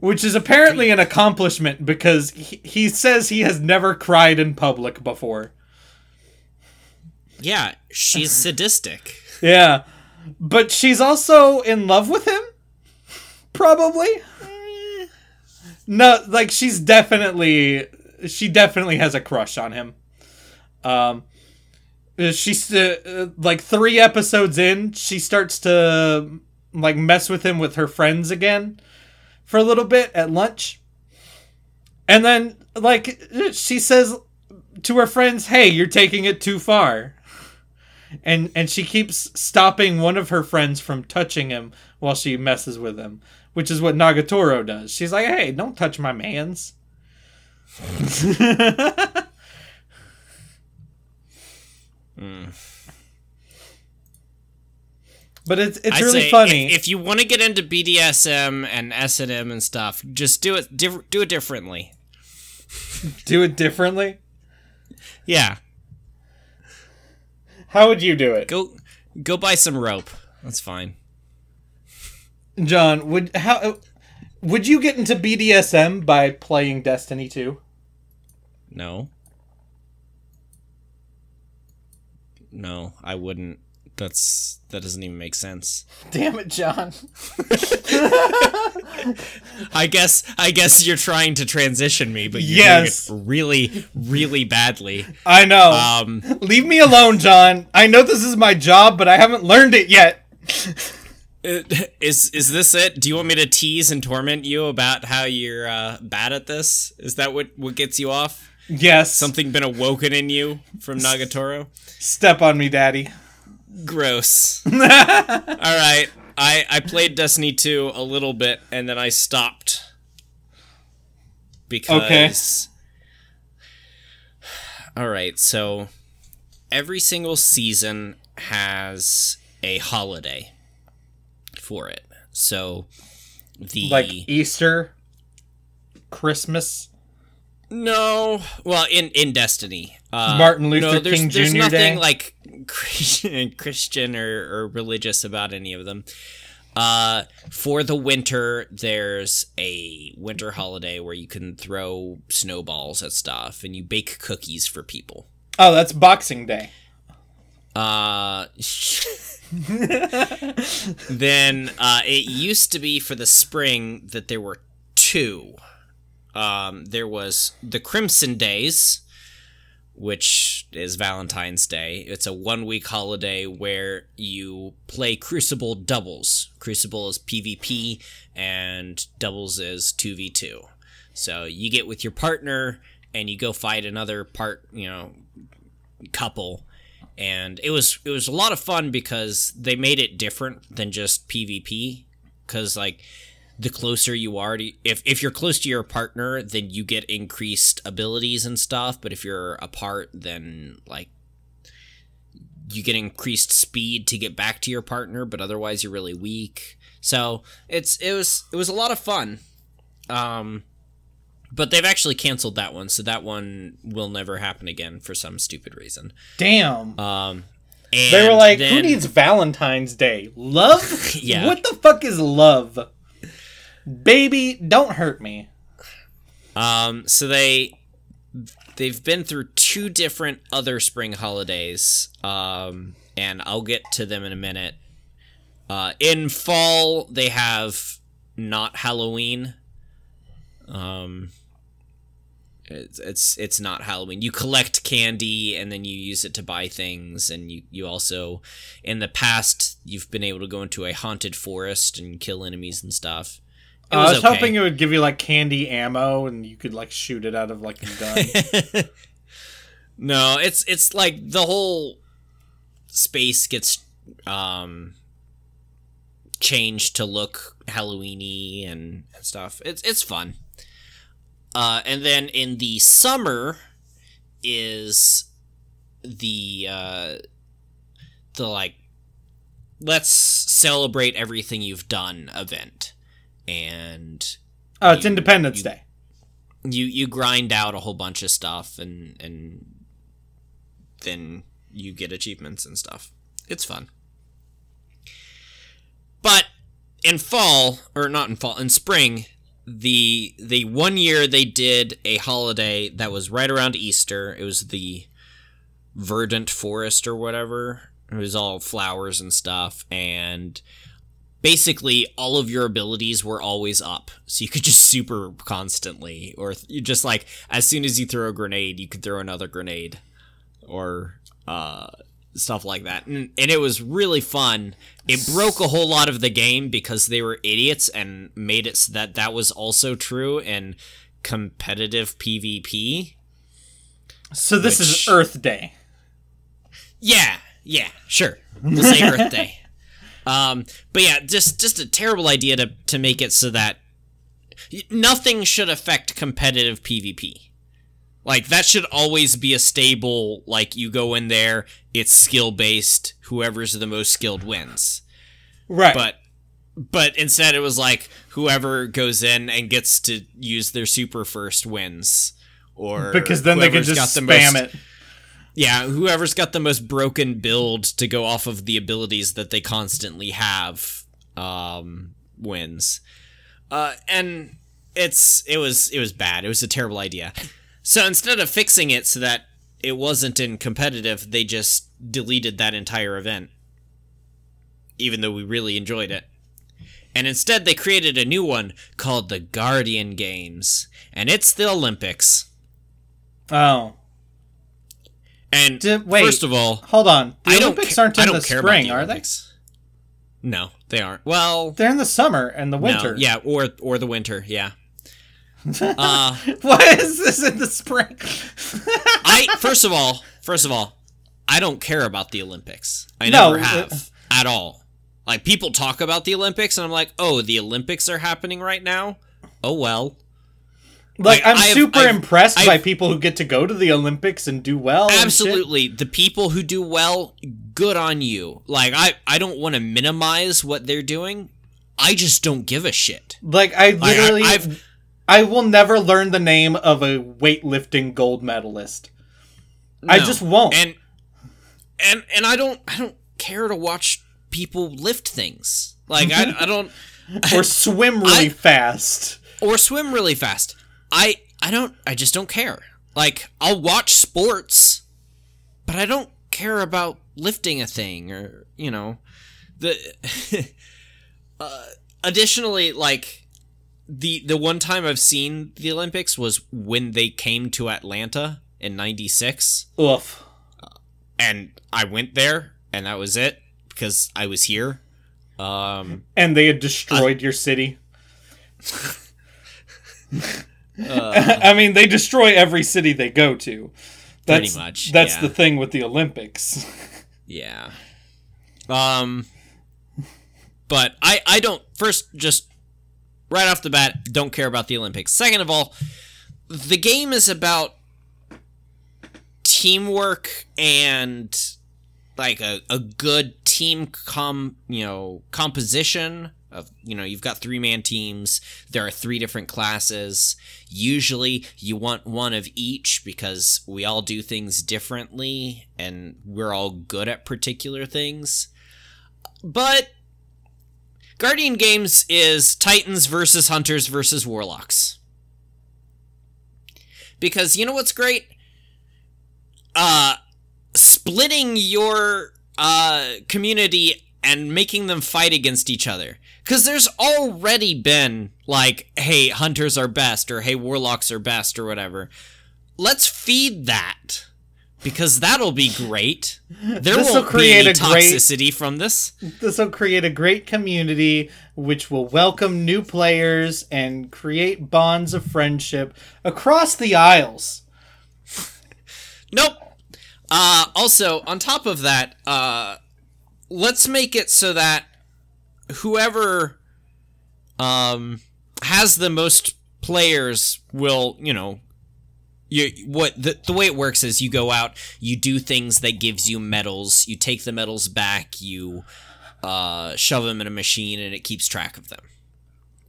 Speaker 1: Which is apparently an accomplishment because he, he says he has never cried in public before.
Speaker 2: Yeah, she's sadistic.
Speaker 1: Yeah but she's also in love with him? Probably. Eh. No, like she's definitely she definitely has a crush on him. Um eh, she's uh, eh, like 3 episodes in, she starts to like mess with him with her friends again for a little bit at lunch. And then like she says to her friends, "Hey, you're taking it too far." and and she keeps stopping one of her friends from touching him while she messes with him, which is what Nagatoro does. She's like, "Hey, don't touch my man's." But it's it's really funny.
Speaker 2: If, if you want to get into BDSM and S and M and stuff, just do it diff- do it differently.
Speaker 1: do it differently.
Speaker 2: Yeah,
Speaker 1: how would you do it?
Speaker 2: Go go buy some rope. That's fine.
Speaker 1: John, would how would you get into BDSM by playing Destiny 2?
Speaker 2: No. No, I wouldn't. That's that doesn't even make sense.
Speaker 1: Damn it, John.
Speaker 2: I guess I guess you're trying to transition me, but you're yes. doing it really, really badly.
Speaker 1: I know. Um, Leave me alone, John. I know this is my job, but I haven't learned it yet.
Speaker 2: Uh, is is this it? Do you want me to tease and torment you about how you're uh, bad at this? Is that what what gets you off?
Speaker 1: Yes.
Speaker 2: Something been awoken in you from Nagatoro?
Speaker 1: Step on me, daddy.
Speaker 2: Gross. All right. I, I played Destiny 2 a little bit and then I stopped. Because. Okay. All right. So every single season has a holiday for it. So
Speaker 1: the. Like Easter? Christmas?
Speaker 2: No. Well, in, in Destiny.
Speaker 1: Uh, Martin Luther no, there's, King there's Jr. nothing Day.
Speaker 2: like Christian or, or, religious about any of them. Uh, for the winter, there's a winter holiday where you can throw snowballs at stuff and you bake cookies for people.
Speaker 1: Oh, that's Boxing Day.
Speaker 2: Uh, then uh, it used to be for the spring that there were two. Um, there was the Crimson Days, which is Valentine's Day. It's a one week holiday where you play Crucible doubles. Crucible is PvP, and doubles is 2v2. So you get with your partner and you go fight another part, you know, couple. And it was it was a lot of fun because they made it different than just PvP cuz like the closer you are to if, if you're close to your partner then you get increased abilities and stuff but if you're apart then like you get increased speed to get back to your partner but otherwise you're really weak so it's it was it was a lot of fun um but they've actually canceled that one so that one will never happen again for some stupid reason damn um
Speaker 1: they were like, then, "Who needs Valentine's Day? Love? yeah. What the fuck is love?" baby, don't hurt
Speaker 2: me. Um, so they they've been through two different other spring holidays. Um, and I'll get to them in a minute. Uh, in fall they have not Halloween. Um, it's, it's it's not Halloween. You collect candy and then you use it to buy things, and you you also, in the past, you've been able to go into a haunted forest and kill enemies and stuff.
Speaker 1: I was okay. hoping it would give you like candy ammo and you could like shoot it out of like a
Speaker 2: gun. no, it's it's like the whole space gets um changed to look Halloweeny and, and stuff. It's it's fun. Uh, and then in the summer is the uh, the like let's celebrate everything you've done event and
Speaker 1: oh, it's Independence you, Day.
Speaker 2: You you grind out a whole bunch of stuff, and and then you get achievements and stuff. It's fun. But in fall, or not in fall, in spring, the the one year they did a holiday that was right around Easter. It was the verdant forest or whatever. It was all flowers and stuff, and basically all of your abilities were always up. So you could just super constantly, or you just like as soon as you throw a grenade, you could throw another grenade, or uh, stuff like that. And, and it was really fun. It broke a whole lot of the game because they were idiots and made it so that that was also true in competitive PvP.
Speaker 1: So this which... is Earth Day.
Speaker 2: Yeah, yeah, sure. the same Earth Day. Um, but yeah, just just a terrible idea to to make it so that nothing should affect competitive PvP. Like that should always be a stable. Like you go in there, it's skill based. Whoever's the most skilled wins.
Speaker 1: Right.
Speaker 2: But but instead it was like whoever goes in and gets to use their super first wins. Or
Speaker 1: because then they can just the spam most, it
Speaker 2: yeah, whoever's got the most broken build to go off of the abilities that they constantly have um, wins. Uh, and it's it was it was bad. It was a terrible idea. So instead of fixing it so that it wasn't in competitive, they just deleted that entire event. Even though we really enjoyed it. And instead they created a new one called the Guardian Games, and it's the Olympics.
Speaker 1: Oh.
Speaker 2: And D- wait, first of all,
Speaker 1: hold on.
Speaker 2: The I Olympics aren't in the spring, the are they? No, they aren't. Well,
Speaker 1: they're in the summer and the winter.
Speaker 2: No, yeah, or or the winter. Yeah.
Speaker 1: Uh, Why is this in the spring?
Speaker 2: I first of all, first of all, I don't care about the Olympics. I no, never have it, at all. Like people talk about the Olympics, and I'm like, oh, the Olympics are happening right now. Oh well,
Speaker 1: like I'm have super I've, impressed I've, by people who get to go to the Olympics and do well.
Speaker 2: Absolutely. The people who do well, good on you. Like I I don't want to minimize what they're doing. I just don't give a shit.
Speaker 1: Like I literally like, I, I've I will never learn the name of a weightlifting gold medalist. No. I just won't.
Speaker 2: And and and I don't I don't care to watch people lift things. Like I I don't
Speaker 1: or swim really I, fast.
Speaker 2: Or swim really fast. I I don't I just don't care. Like I'll watch sports, but I don't care about lifting a thing or you know the uh, additionally like the the one time I've seen the Olympics was when they came to Atlanta in 96.
Speaker 1: Oof.
Speaker 2: And I went there and that was it because I was here. Um
Speaker 1: and they had destroyed uh, your city. Uh, I mean, they destroy every city they go to. That's, pretty much. That's yeah. the thing with the Olympics.
Speaker 2: yeah. Um. But I I don't first just right off the bat don't care about the Olympics. Second of all, the game is about teamwork and like a, a good team com you know composition of you know you've got three man teams there are three different classes usually you want one of each because we all do things differently and we're all good at particular things but guardian games is titans versus hunters versus warlocks because you know what's great uh splitting your uh community and making them fight against each other because there's already been, like, hey, hunters are best, or hey, warlocks are best, or whatever. Let's feed that. Because that'll be great. There will create be any toxicity great, from this.
Speaker 1: This will create a great community which will welcome new players and create bonds of friendship across the aisles.
Speaker 2: nope. Uh, also, on top of that, uh, let's make it so that whoever um, has the most players will, you know, you what the, the way it works is you go out, you do things that gives you medals, you take the medals back, you uh, shove them in a machine, and it keeps track of them.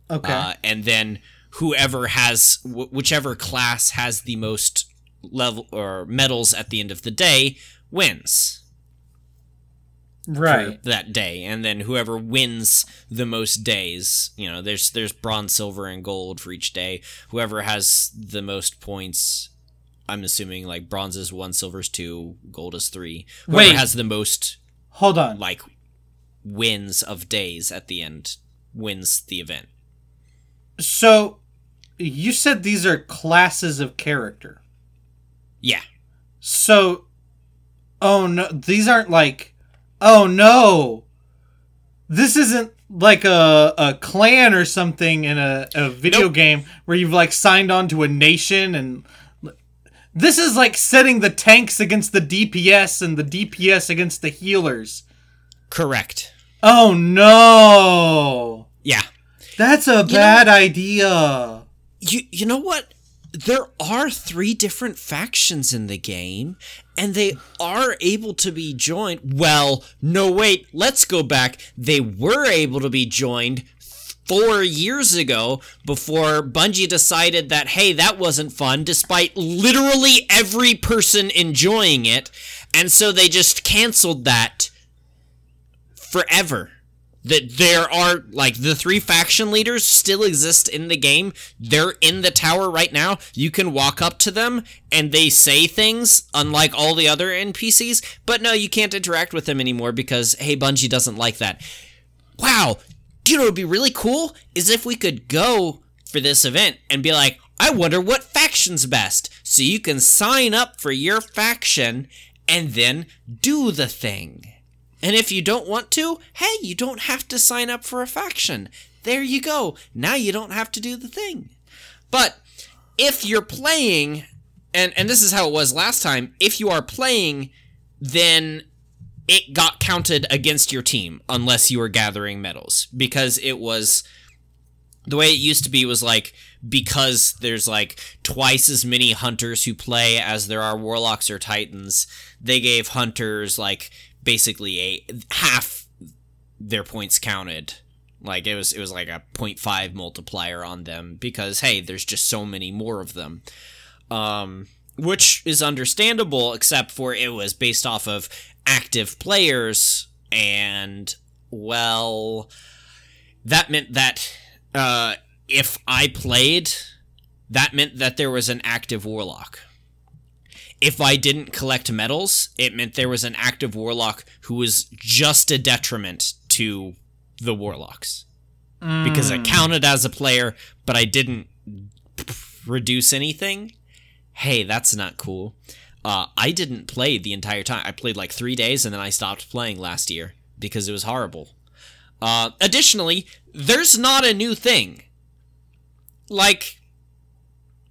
Speaker 2: Okay. Uh, and then whoever has wh- whichever class has the most level or medals at the end of the day wins
Speaker 1: right
Speaker 2: that day and then whoever wins the most days you know there's there's bronze silver and gold for each day whoever has the most points i'm assuming like bronze is one silver's two gold is three whoever Wait. has the most
Speaker 1: hold on
Speaker 2: like wins of days at the end wins the event
Speaker 1: so you said these are classes of character
Speaker 2: yeah
Speaker 1: so oh no these aren't like oh no, this isn't like a, a clan or something in a, a video nope. game where you've like signed on to a nation and this is like setting the tanks against the DPS and the DPS against the healers.
Speaker 2: Correct.
Speaker 1: Oh no.
Speaker 2: Yeah.
Speaker 1: That's a you bad know, idea.
Speaker 2: You you know what? there are three different factions in the game and they are able to be joined well no wait let's go back they were able to be joined four years ago before bungie decided that hey that wasn't fun despite literally every person enjoying it and so they just canceled that forever that there are like the three faction leaders still exist in the game. They're in the tower right now. You can walk up to them and they say things unlike all the other NPCs, but no, you can't interact with them anymore because hey Bungie doesn't like that. Wow. Do you know it would be really cool is if we could go for this event and be like, I wonder what faction's best. So you can sign up for your faction and then do the thing. And if you don't want to, hey, you don't have to sign up for a faction. There you go. Now you don't have to do the thing. But if you're playing, and, and this is how it was last time, if you are playing, then it got counted against your team unless you were gathering medals because it was the way it used to be was like because there's like twice as many hunters who play as there are warlocks or titans they gave hunters like basically a half their points counted. Like it was it was like a 0.5 multiplier on them because hey, there's just so many more of them. Um which is understandable except for it was based off of active players and well that meant that uh if I played that meant that there was an active warlock if I didn't collect medals, it meant there was an active warlock who was just a detriment to the warlocks. Mm. Because I mm. counted as a player, but I didn't reduce anything. Hey, that's not cool. Uh, I didn't play the entire time. I played like three days and then I stopped playing last year because it was horrible. Uh, additionally, there's not a new thing. Like,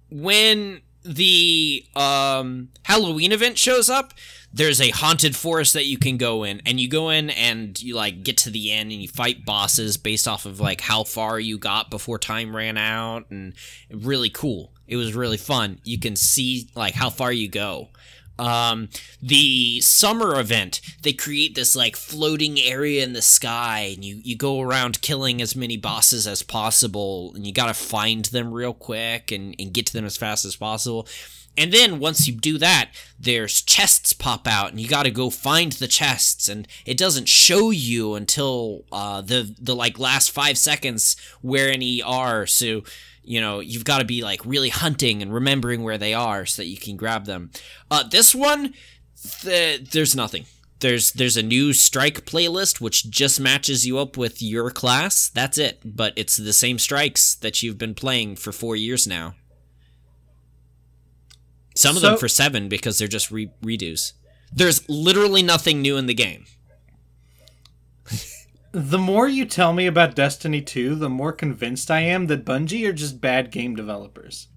Speaker 2: when the um, Halloween event shows up, there's a haunted forest that you can go in, and you go in and you like get to the end and you fight bosses based off of like how far you got before time ran out, and really cool. It was really fun. You can see like how far you go um, the summer event they create this like floating area in the sky and you you go around killing as many bosses as possible and you gotta find them real quick and, and get to them as fast as possible and then once you do that there's chests pop out and you gotta go find the chests and it doesn't show you until uh, the the like last five seconds where any are so you know you've got to be like really hunting and remembering where they are so that you can grab them uh, this one th- there's nothing there's there's a new strike playlist which just matches you up with your class that's it but it's the same strikes that you've been playing for four years now some of so, them for seven because they're just re- redos there's literally nothing new in the game
Speaker 1: the more you tell me about Destiny 2, the more convinced I am that Bungie are just bad game developers.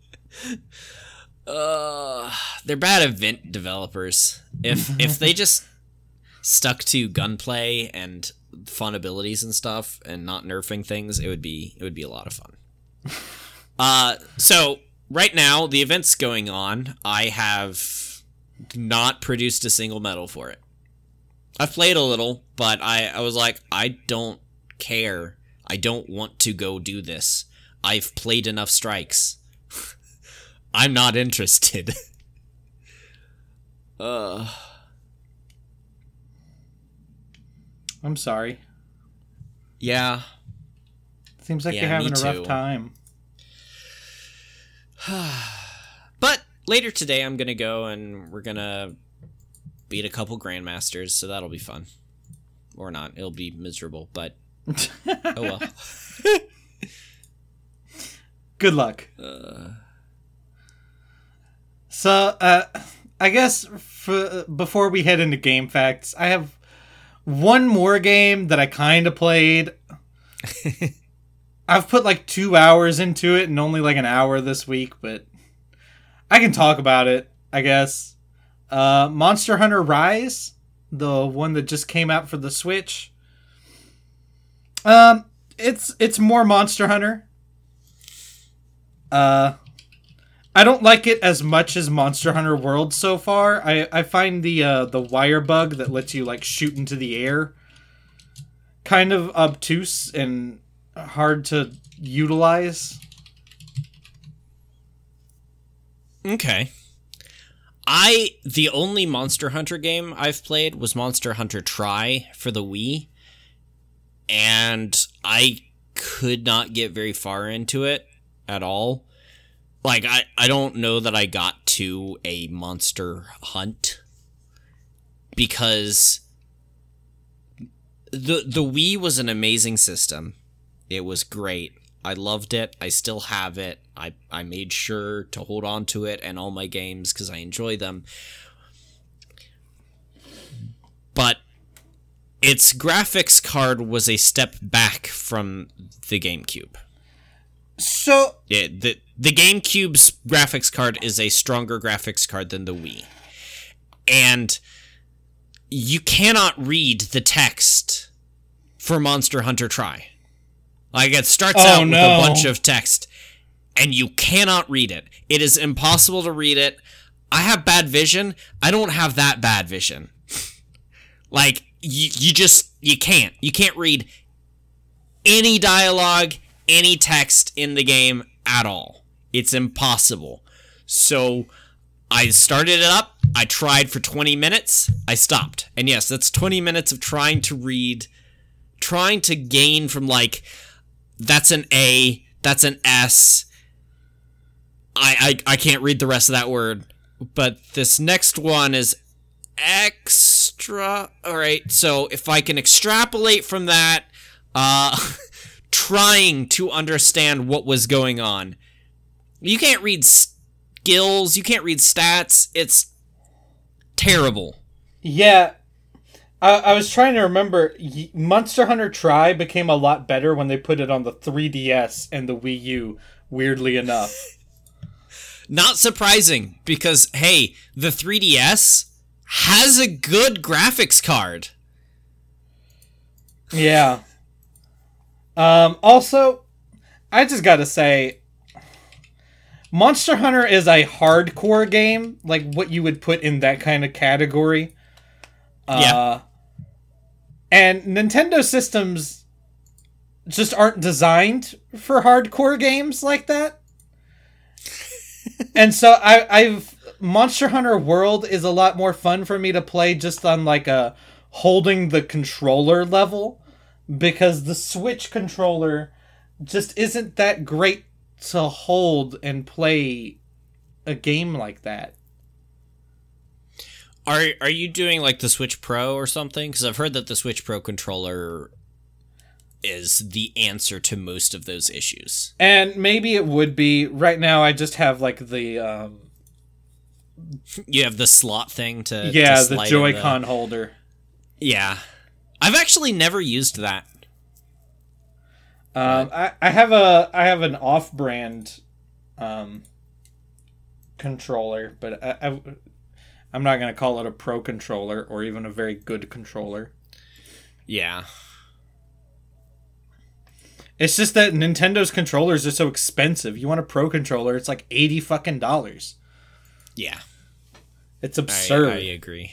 Speaker 2: uh, they're bad event developers. If if they just stuck to gunplay and fun abilities and stuff and not nerfing things, it would be it would be a lot of fun. Uh so right now the event's going on. I have not produced a single medal for it. I've played a little, but I, I was like, I don't care. I don't want to go do this. I've played enough strikes. I'm not interested.
Speaker 1: uh. I'm sorry.
Speaker 2: Yeah.
Speaker 1: Seems like yeah, you're having a rough too. time.
Speaker 2: but later today, I'm going to go and we're going to beat a couple grandmasters, so that'll be fun. Or not. It'll be miserable, but oh well.
Speaker 1: Good luck. Uh... So, uh, I guess for, before we head into game facts, I have one more game that I kind of played. I've put like two hours into it and only like an hour this week, but I can talk about it, I guess. Uh, Monster Hunter Rise, the one that just came out for the Switch. Um, it's it's more Monster Hunter. Uh, I don't like it as much as Monster Hunter World so far. I I find the uh, the wire bug that lets you like shoot into the air kind of obtuse and hard to utilize.
Speaker 2: Okay. I the only Monster Hunter game I've played was Monster Hunter Tri for the Wii, and I could not get very far into it at all. Like I, I don't know that I got to a monster hunt because the the Wii was an amazing system. It was great. I loved it. I still have it. I, I made sure to hold on to it and all my games because I enjoy them. But its graphics card was a step back from the GameCube. So yeah, the the GameCube's graphics card is a stronger graphics card than the Wii, and you cannot read the text for Monster Hunter Tri. Like it starts oh, out with a bunch of text, and you cannot read it. It is impossible to read it. I have bad vision. I don't have that bad vision. like you, you just you can't. You can't read any dialogue, any text in the game at all. It's impossible. So I started it up. I tried for 20 minutes. I stopped. And yes, that's 20 minutes of trying to read, trying to gain from like that's an A, that's an S, I, I I can't read the rest of that word. But this next one is extra. All right, so if I can extrapolate from that, uh, trying to understand what was going on. You can't read skills. You can't read stats. It's terrible.
Speaker 1: Yeah, I, I was trying to remember. Monster Hunter Tri became a lot better when they put it on the 3DS and the Wii U. Weirdly enough,
Speaker 2: Not surprising because hey, the 3DS has a good graphics card.
Speaker 1: Yeah. Um, also, I just gotta say, Monster Hunter is a hardcore game, like what you would put in that kind of category. Uh, yeah. and Nintendo systems just aren't designed for hardcore games like that and so I, I've Monster Hunter World is a lot more fun for me to play just on like a holding the controller level because the Switch controller just isn't that great to hold and play a game like that.
Speaker 2: Are are you doing like the Switch Pro or something? Because I've heard that the Switch Pro controller is the answer to most of those issues.
Speaker 1: And maybe it would be right now. I just have like the um,
Speaker 2: you have the slot thing to yeah to the Joy-Con the... holder. Yeah, I've actually never used that.
Speaker 1: Um, I, I have a I have an off-brand um, controller, but I, I I'm not gonna call it a pro controller or even a very good controller. Yeah. It's just that Nintendo's controllers are so expensive. You want a pro controller, it's like 80 fucking dollars. Yeah. It's absurd.
Speaker 2: I, I
Speaker 1: agree.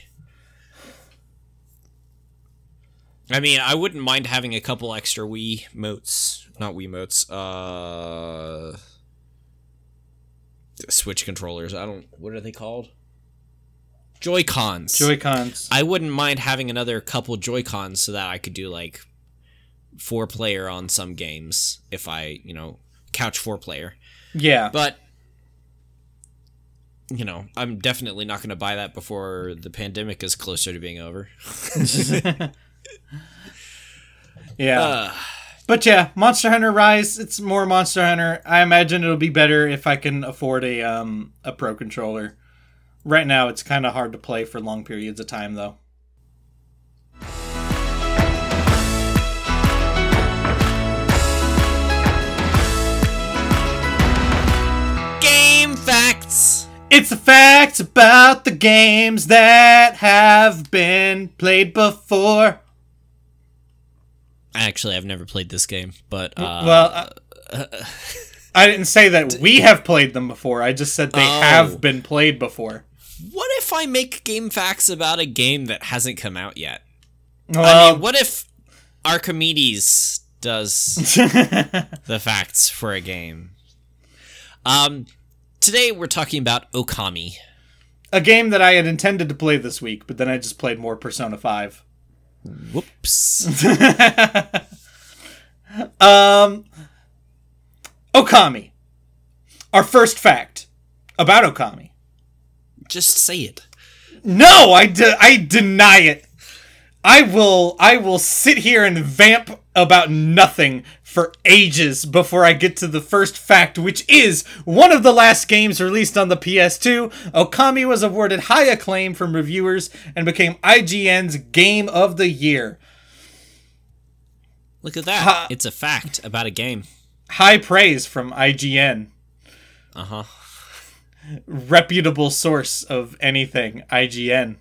Speaker 2: I mean, I wouldn't mind having a couple extra Wii motes, not Wii motes, uh, Switch controllers. I don't. What are they called? Joy Cons.
Speaker 1: Joy Cons.
Speaker 2: I wouldn't mind having another couple Joy Cons so that I could do like four player on some games if I, you know, couch four player. Yeah. But you know, I'm definitely not going to buy that before the pandemic is closer to being over.
Speaker 1: yeah. Uh, but yeah, Monster Hunter Rise, it's more Monster Hunter. I imagine it'll be better if I can afford a um a pro controller. Right now it's kind of hard to play for long periods of time though. facts. It's the
Speaker 2: facts
Speaker 1: about the games that have been played before.
Speaker 2: Actually, I've never played this game, but uh, well, I, uh, I
Speaker 1: didn't say that d- we have played them before. I just said they oh. have been played before.
Speaker 2: What if I make game facts about a game that hasn't come out yet? Well, I mean, what if Archimedes does the facts for a game? Um, Today we're talking about Okami.
Speaker 1: A game that I had intended to play this week, but then I just played more Persona 5. Whoops. um Okami. Our first fact about Okami.
Speaker 2: Just say it.
Speaker 1: No, I, de- I deny it. I will I will sit here and vamp about nothing for ages before I get to the first fact, which is one of the last games released on the PS2. Okami was awarded high acclaim from reviewers and became IGN's Game of the Year.
Speaker 2: Look at that. Ha- it's a fact about a game.
Speaker 1: High praise from IGN. Uh huh. Reputable source of anything, IGN.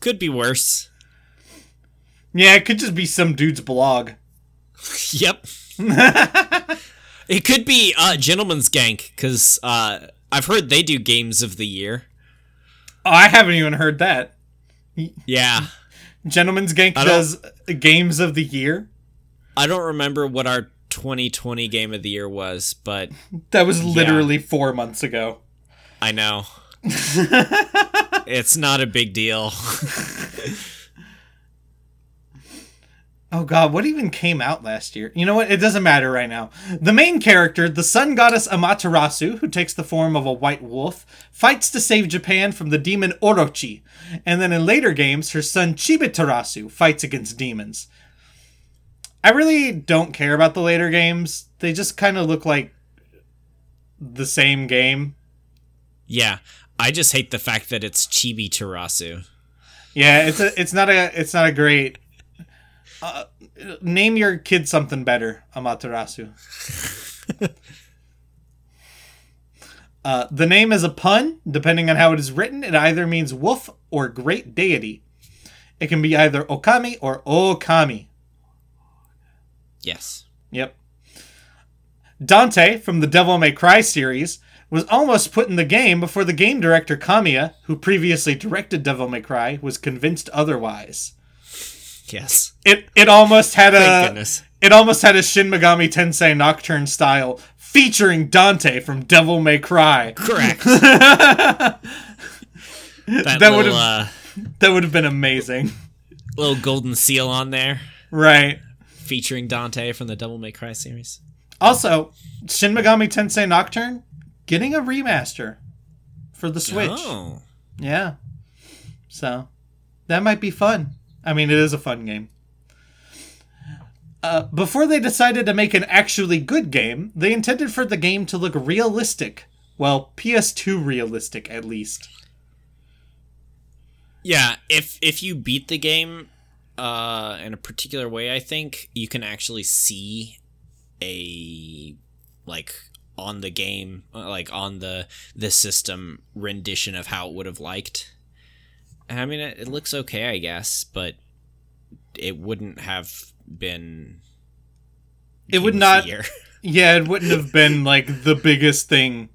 Speaker 2: Could be worse.
Speaker 1: Yeah, it could just be some dude's blog. yep.
Speaker 2: it could be uh, Gentleman's Gank, because uh, I've heard they do games of the year.
Speaker 1: Oh, I haven't even heard that. Yeah. Gentleman's Gank does games of the year.
Speaker 2: I don't remember what our 2020 game of the year was, but.
Speaker 1: That was literally yeah. four months ago.
Speaker 2: I know. it's not a big deal.
Speaker 1: Oh god, what even came out last year? You know what? It doesn't matter right now. The main character, the sun goddess Amaterasu, who takes the form of a white wolf, fights to save Japan from the demon Orochi. And then in later games, her son Chibiterasu fights against demons. I really don't care about the later games. They just kind of look like the same game.
Speaker 2: Yeah, I just hate the fact that it's Chibi Terasu.
Speaker 1: Yeah, it's a, it's not a, it's not a great uh, name your kid something better, Amaterasu. uh, the name is a pun, depending on how it is written. It either means wolf or great deity. It can be either Okami or Okami. Yes. Yep. Dante from the Devil May Cry series was almost put in the game before the game director Kamiya, who previously directed Devil May Cry, was convinced otherwise. Yes. It it almost had a goodness. it almost had a Shin Megami Tensei Nocturne style featuring Dante from Devil May Cry. Correct. that, that would have uh, that would have been amazing.
Speaker 2: Little golden seal on there. Right. Featuring Dante from the Devil May Cry series.
Speaker 1: Also, Shin Megami Tensei Nocturne getting a remaster for the Switch. Oh. Yeah. So, that might be fun. I mean, it is a fun game. Uh, before they decided to make an actually good game, they intended for the game to look realistic. Well, PS2 realistic, at least.
Speaker 2: Yeah, if if you beat the game uh, in a particular way, I think you can actually see a like on the game, uh, like on the the system rendition of how it would have liked. I mean, it, it looks okay, I guess, but it wouldn't have been.
Speaker 1: It would not. yeah, it wouldn't have been like the biggest thing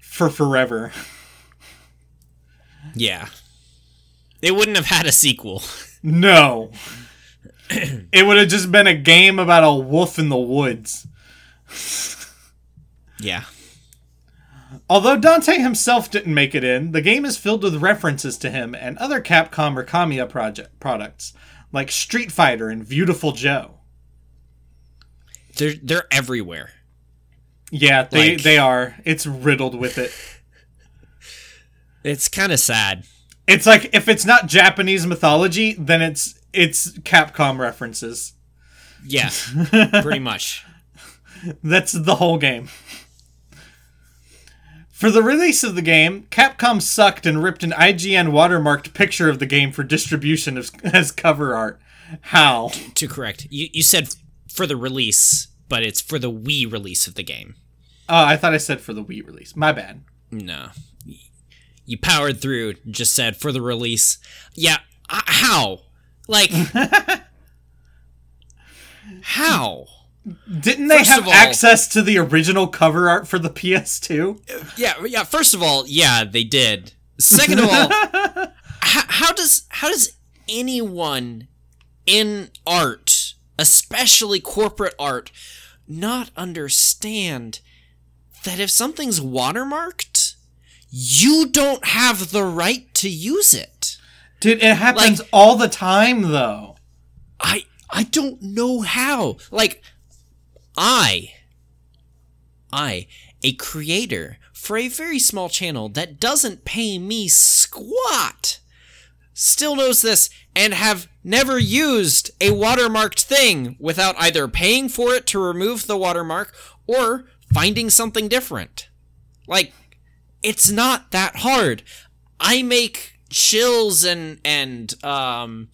Speaker 1: for forever.
Speaker 2: Yeah. it wouldn't have had a sequel.
Speaker 1: No. it would have just been a game about a wolf in the woods. yeah. Although Dante himself didn't make it in, the game is filled with references to him and other Capcom or Kamiya project products, like Street Fighter and Beautiful Joe.
Speaker 2: They're they're everywhere.
Speaker 1: Yeah, they like, they are. It's riddled with it.
Speaker 2: it's kind of sad.
Speaker 1: It's like if it's not Japanese mythology, then it's it's Capcom references. Yeah, pretty much. That's the whole game. For the release of the game, Capcom sucked and ripped an IGN watermarked picture of the game for distribution as, as cover art. How?
Speaker 2: To, correct, you, you said for the release, but it's for the Wii release of the game.
Speaker 1: Oh, I thought I said for the Wii release. My bad. No.
Speaker 2: You powered through, just said for the release. Yeah, uh, how? Like,
Speaker 1: how? Didn't they first have all, access to the original cover art for the PS2?
Speaker 2: Yeah, yeah. First of all, yeah, they did. Second of all, how, how does how does anyone in art, especially corporate art, not understand that if something's watermarked, you don't have the right to use it.
Speaker 1: Dude, it happens like, all the time though.
Speaker 2: I I don't know how. Like I, I, a creator for a very small channel that doesn't pay me squat, still knows this and have never used a watermarked thing without either paying for it to remove the watermark or finding something different. Like, it's not that hard. I make chills and and um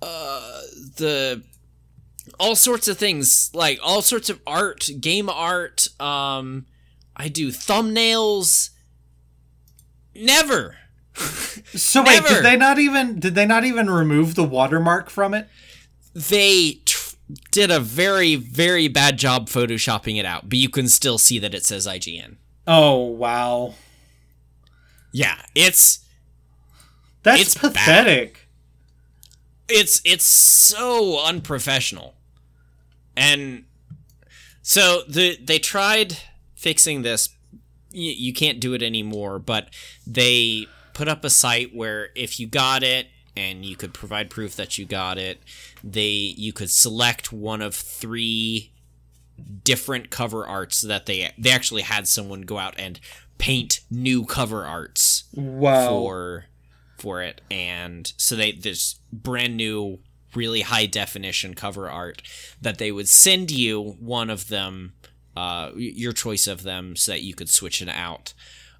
Speaker 2: uh the all sorts of things, like all sorts of art, game art. Um, I do thumbnails. Never. so
Speaker 1: Never. wait, did they not even did they not even remove the watermark from it?
Speaker 2: They tr- did a very very bad job photoshopping it out, but you can still see that it says IGN.
Speaker 1: Oh wow.
Speaker 2: Yeah, it's that's it's pathetic. Bad. It's it's so unprofessional and so the they tried fixing this. You, you can't do it anymore, but they put up a site where if you got it and you could provide proof that you got it, they you could select one of three different cover arts that they they actually had someone go out and paint new cover arts wow. for for it and so they this brand new really high definition cover art that they would send you one of them, uh, your choice of them, so that you could switch it out.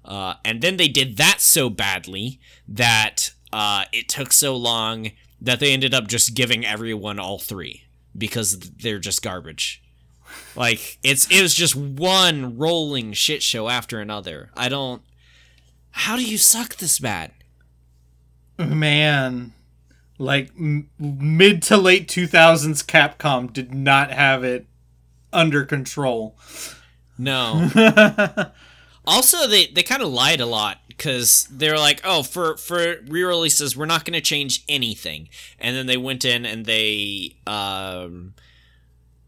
Speaker 2: Uh, and then they did that so badly that uh, it took so long that they ended up just giving everyone all three because they're just garbage. Like it's it was just one rolling shit show after another. I don't. How do you suck this bad?
Speaker 1: Man, like m- mid to late 2000s Capcom did not have it under control. No.
Speaker 2: also they they kind of lied a lot because they were like oh for for re-releases we're not going to change anything and then they went in and they um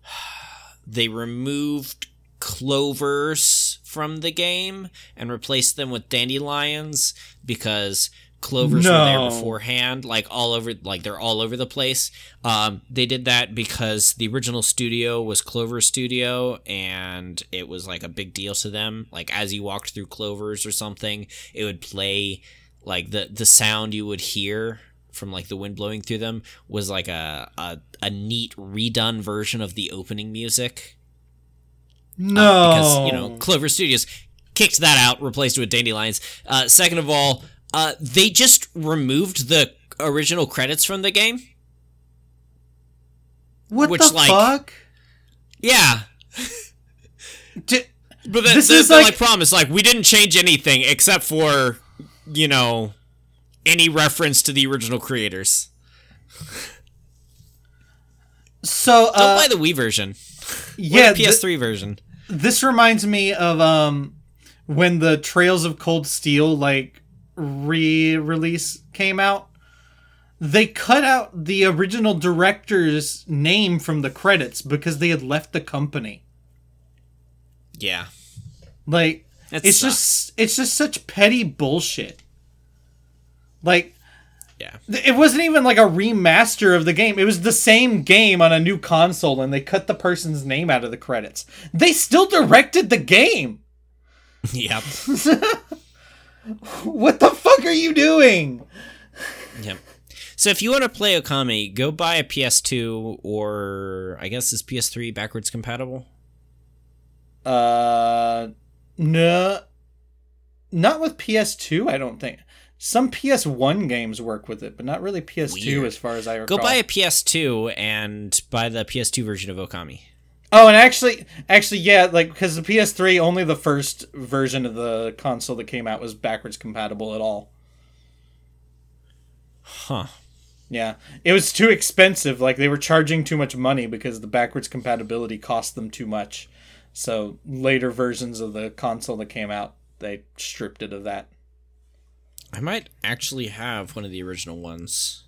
Speaker 2: they removed clovers from the game and replaced them with dandelions because clovers no. were there beforehand like all over like they're all over the place um, they did that because the original studio was clover studio and it was like a big deal to them like as you walked through clovers or something it would play like the the sound you would hear from like the wind blowing through them was like a a, a neat redone version of the opening music no um, because you know clover studios kicked that out replaced it with dandelions uh, second of all uh, they just removed the original credits from the game. What which, the like, fuck? Yeah. D- but the, this the, is the, like, like promise. like we didn't change anything except for you know any reference to the original creators. So uh, don't buy the Wii version. Yeah, PS3 th- version.
Speaker 1: This reminds me of um when the Trails of Cold Steel like re-release came out, they cut out the original director's name from the credits because they had left the company. Yeah. Like it it's sucks. just it's just such petty bullshit. Like yeah. It wasn't even like a remaster of the game. It was the same game on a new console and they cut the person's name out of the credits. They still directed the game. Yep. what the fuck are you doing?
Speaker 2: Yeah. So if you want to play Okami, go buy a PS2 or I guess is PS3 backwards compatible?
Speaker 1: Uh no not with PS2, I don't think. Some PS1 games work with it, but not really PS2 Weird. as far as I recall. Go
Speaker 2: buy a PS2 and buy the PS2 version of Okami.
Speaker 1: Oh, and actually, actually, yeah, like because the PS3 only the first version of the console that came out was backwards compatible at all. Huh. Yeah, it was too expensive. Like they were charging too much money because the backwards compatibility cost them too much. So later versions of the console that came out, they stripped it of that.
Speaker 2: I might actually have one of the original ones.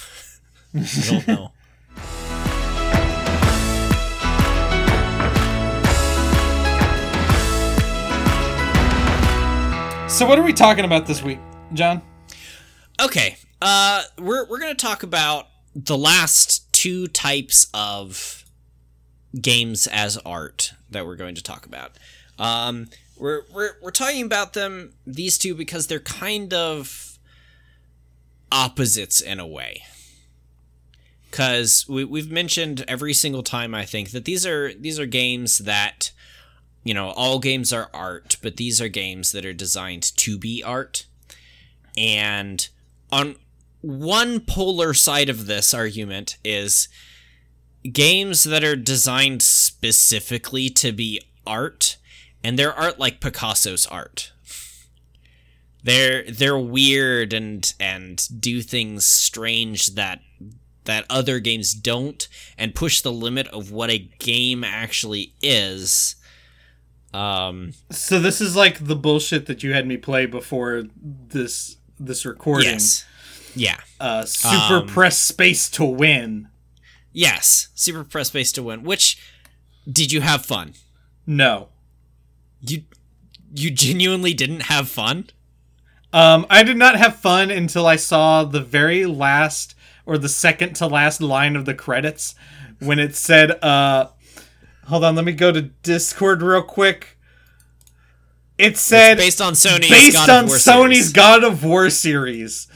Speaker 2: I don't know.
Speaker 1: So what are we talking about this week, John?
Speaker 2: Okay. Uh we're we're going to talk about the last two types of games as art that we're going to talk about. Um we're we're we're talking about them these two because they're kind of opposites in a way. Cuz we we've mentioned every single time I think that these are these are games that you know, all games are art, but these are games that are designed to be art. And on one polar side of this argument is games that are designed specifically to be art, and they're art like Picasso's art. They're they're weird and and do things strange that that other games don't and push the limit of what a game actually is
Speaker 1: um, so this is like the bullshit that you had me play before this this recording. Yes. Yeah. Uh, super um, press space to win.
Speaker 2: Yes, super press space to win. Which did you have fun? No. You you genuinely didn't have fun?
Speaker 1: Um, I did not have fun until I saw the very last or the second to last line of the credits when it said, uh, Hold on, let me go to Discord real quick. It said it's based on Sony's based God on Sony's series. God of War series.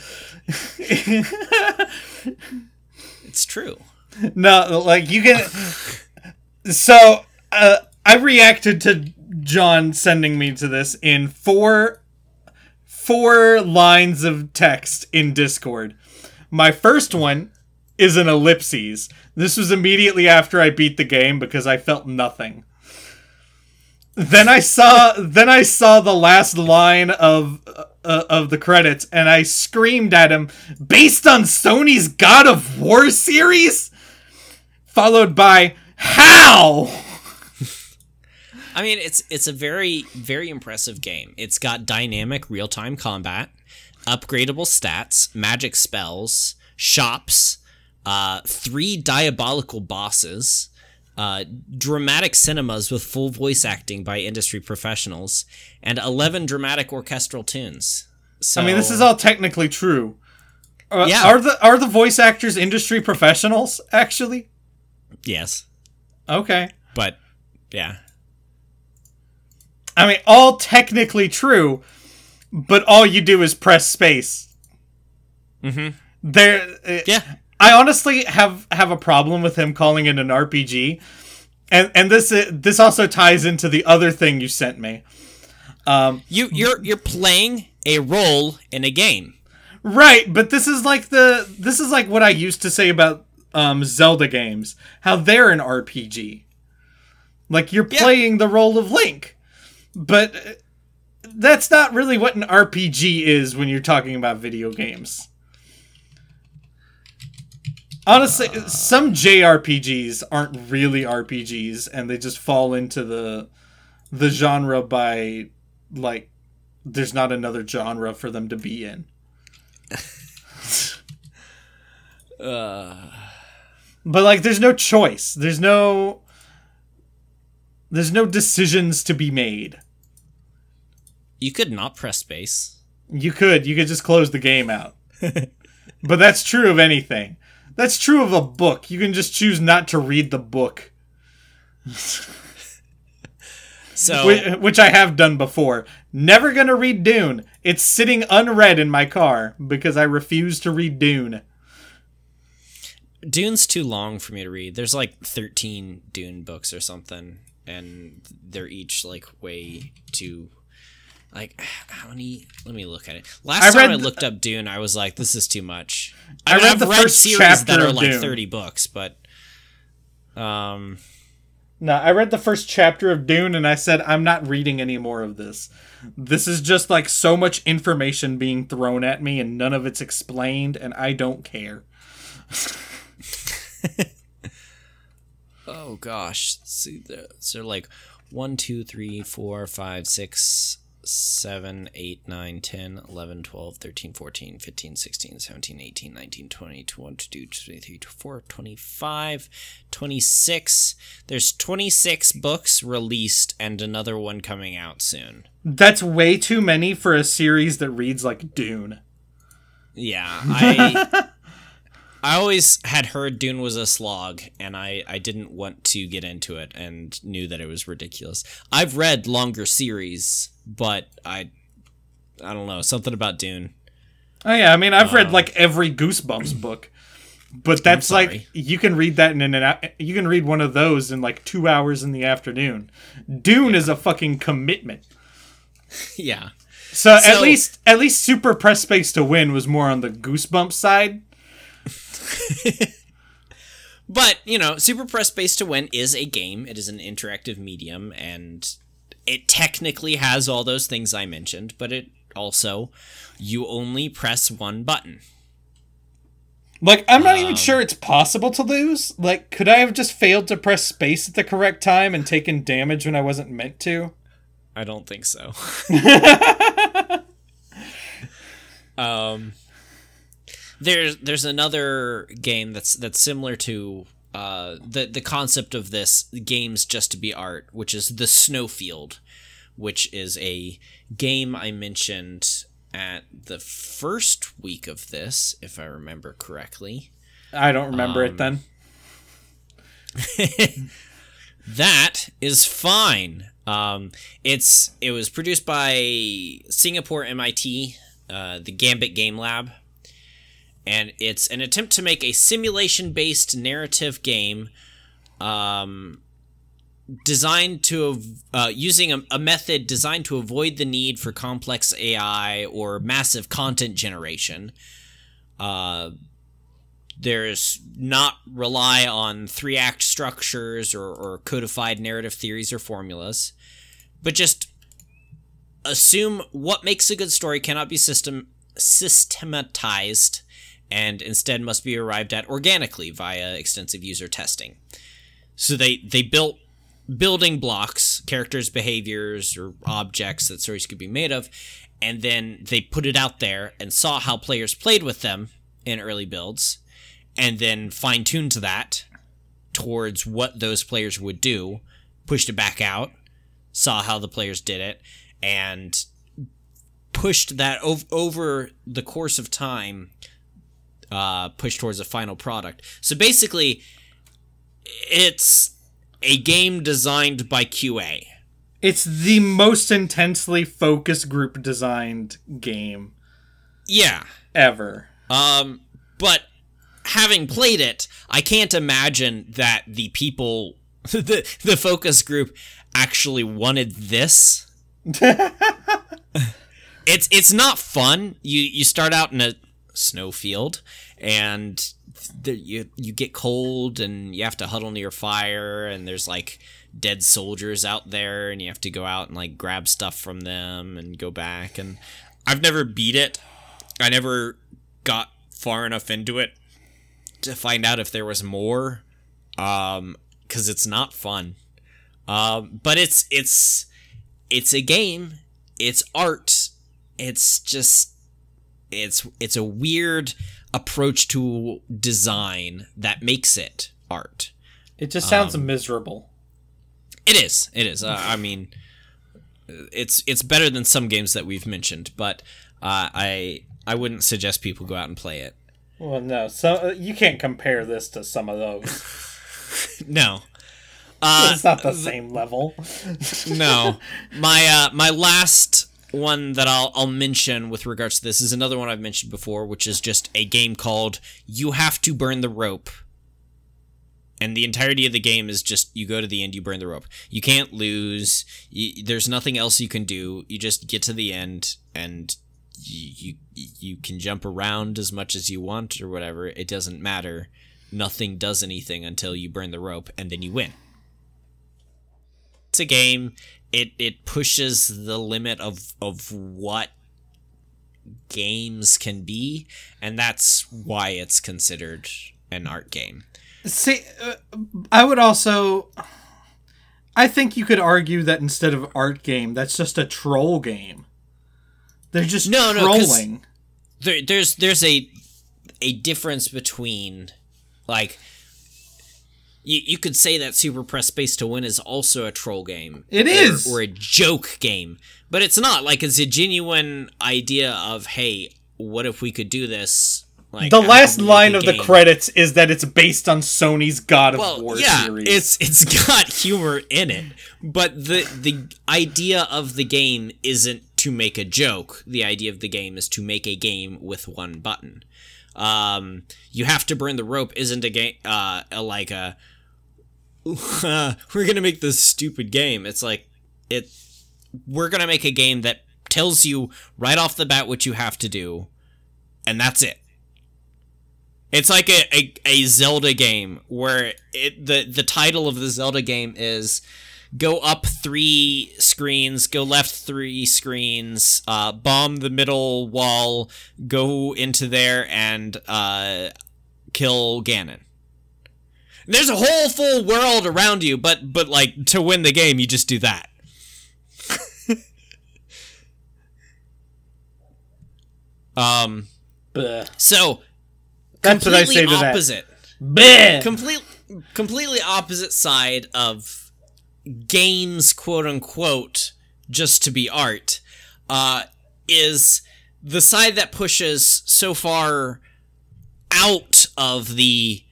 Speaker 2: it's true.
Speaker 1: No, like you can. so uh, I reacted to John sending me to this in four four lines of text in Discord. My first one is an ellipses. This was immediately after I beat the game because I felt nothing. Then I saw then I saw the last line of uh, of the credits and I screamed at him based on Sony's God of War series followed by how
Speaker 2: I mean it's it's a very very impressive game. It's got dynamic real-time combat, upgradable stats, magic spells, shops, uh, three diabolical bosses, uh, dramatic cinemas with full voice acting by industry professionals, and 11 dramatic orchestral tunes.
Speaker 1: So, I mean, this is all technically true. Uh, yeah. Are the are the voice actors industry professionals actually? Yes. Okay. But yeah. I mean, all technically true, but all you do is press space. hmm There. Uh, yeah. I honestly have have a problem with him calling it an RPG, and and this this also ties into the other thing you sent me.
Speaker 2: Um, you you're you're playing a role in a game,
Speaker 1: right? But this is like the this is like what I used to say about um, Zelda games, how they're an RPG. Like you're yeah. playing the role of Link, but uh, that's not really what an RPG is when you're talking about video games. Honestly, uh, some JRPGs aren't really RPGs, and they just fall into the the genre by like there's not another genre for them to be in. uh, but like, there's no choice. There's no there's no decisions to be made.
Speaker 2: You could not press space.
Speaker 1: You could. You could just close the game out. but that's true of anything. That's true of a book. You can just choose not to read the book. so which, which I have done before. Never gonna read Dune. It's sitting unread in my car because I refuse to read Dune.
Speaker 2: Dune's too long for me to read. There's like 13 Dune books or something, and they're each like way too like how many let me look at it last I time i looked the, up dune i was like this is too much i,
Speaker 1: I read I've
Speaker 2: the
Speaker 1: read first series
Speaker 2: that
Speaker 1: are
Speaker 2: like dune. 30 books
Speaker 1: but um no i read the first chapter of dune and i said i'm not reading any more of this this is just like so much information being thrown at me and none of it's explained and i don't care
Speaker 2: oh gosh see, there's are like one two three four five six 7, 8, 9, 10, 11, 12, 13, 14, 15, 16, 17, 18, 19, 20, 21, 22, 23, 24, 25, 26. There's 26 books released and another one coming out soon.
Speaker 1: That's way too many for a series that reads like Dune.
Speaker 2: Yeah, I I always had heard Dune was a slog, and I, I didn't want to get into it and knew that it was ridiculous. I've read longer series, but I I don't know, something about Dune.
Speaker 1: Oh yeah, I mean I've um, read uh, like every Goosebumps book. But that's like you can read that in an you can read one of those in like 2 hours in the afternoon. Dune yeah. is a fucking commitment.
Speaker 2: yeah.
Speaker 1: So, so at least at least Super Press Space to Win was more on the Goosebumps side
Speaker 2: but you know, Super Press Space to Win is a game. It is an interactive medium, and it technically has all those things I mentioned. But it also, you only press one button.
Speaker 1: Like, I'm not um, even sure it's possible to lose. Like, could I have just failed to press space at the correct time and taken damage when I wasn't meant to?
Speaker 2: I don't think so. um, there's there's another game that's that's similar to uh, the the concept of this games just to be art, which is the Snowfield, which is a game I mentioned at the first week of this, if I remember correctly.
Speaker 1: I don't remember um, it then.
Speaker 2: that is fine. Um, it's it was produced by Singapore MIT, uh, the Gambit Game Lab, and it's an attempt to make a simulation based narrative game um, designed to uh, using a, a, method designed to avoid the need for complex AI or massive content generation. Uh, there's not rely on three act structures or, or codified narrative theories or formulas, but just assume what makes a good story cannot be system systematized and instead must be arrived at organically via extensive user testing. So they they built building blocks, characters, behaviors, or objects that stories could be made of, and then they put it out there and saw how players played with them in early builds, and then fine tuned that towards what those players would do, pushed it back out, saw how the players did it, and pushed that ov- over the course of time uh, push towards a final product. So basically, it's a game designed by QA.
Speaker 1: It's the most intensely focus group designed game.
Speaker 2: Yeah.
Speaker 1: Ever.
Speaker 2: Um, but having played it, I can't imagine that the people, the, the focus group actually wanted this. it's it's not fun. You you start out in a snowfield and you you get cold and you have to huddle near fire and there's like dead soldiers out there and you have to go out and like grab stuff from them and go back and I've never beat it. I never got far enough into it to find out if there was more um cuz it's not fun. Um but it's it's it's a game. It's art. It's just it's it's a weird approach to design that makes it art.
Speaker 1: It just sounds um, miserable.
Speaker 2: It is. It is. Uh, I mean, it's it's better than some games that we've mentioned, but uh, I I wouldn't suggest people go out and play it.
Speaker 1: Well, no. So uh, you can't compare this to some of
Speaker 2: those. no.
Speaker 1: Uh, it's not the same level.
Speaker 2: no, my uh, my last one that I'll, I'll mention with regards to this is another one I've mentioned before, which is just a game called You Have to Burn the Rope. And the entirety of the game is just you go to the end, you burn the rope. You can't lose. You, there's nothing else you can do. You just get to the end and you, you you can jump around as much as you want or whatever. It doesn't matter. Nothing does anything until you burn the rope and then you win. It's a game it it pushes the limit of of what games can be, and that's why it's considered an art game.
Speaker 1: See, uh, I would also. I think you could argue that instead of art game, that's just a troll game. They're just no, trolling. No,
Speaker 2: there, there's there's a a difference between like you, you could say that Super Press Space to Win is also a troll game.
Speaker 1: It or, is.
Speaker 2: Or a joke game. But it's not. Like, it's a genuine idea of, hey, what if we could do this? Like,
Speaker 1: the last line of the credits is that it's based on Sony's God of War yeah, series.
Speaker 2: It's it's got humor in it, but the the idea of the game isn't to make a joke. The idea of the game is to make a game with one button. Um, you have to burn the rope isn't a game uh, like a we're going to make this stupid game. It's like, it, we're going to make a game that tells you right off the bat what you have to do, and that's it. It's like a, a, a Zelda game where it, the, the title of the Zelda game is go up three screens, go left three screens, uh, bomb the middle wall, go into there and uh, kill Ganon. There's a whole full world around you, but but like to win the game, you just do that. um, Bleh. so that's
Speaker 1: what I say to
Speaker 2: opposite. that. Complete, completely opposite side of games, quote unquote, just to be art, uh, is the side that pushes so far out of the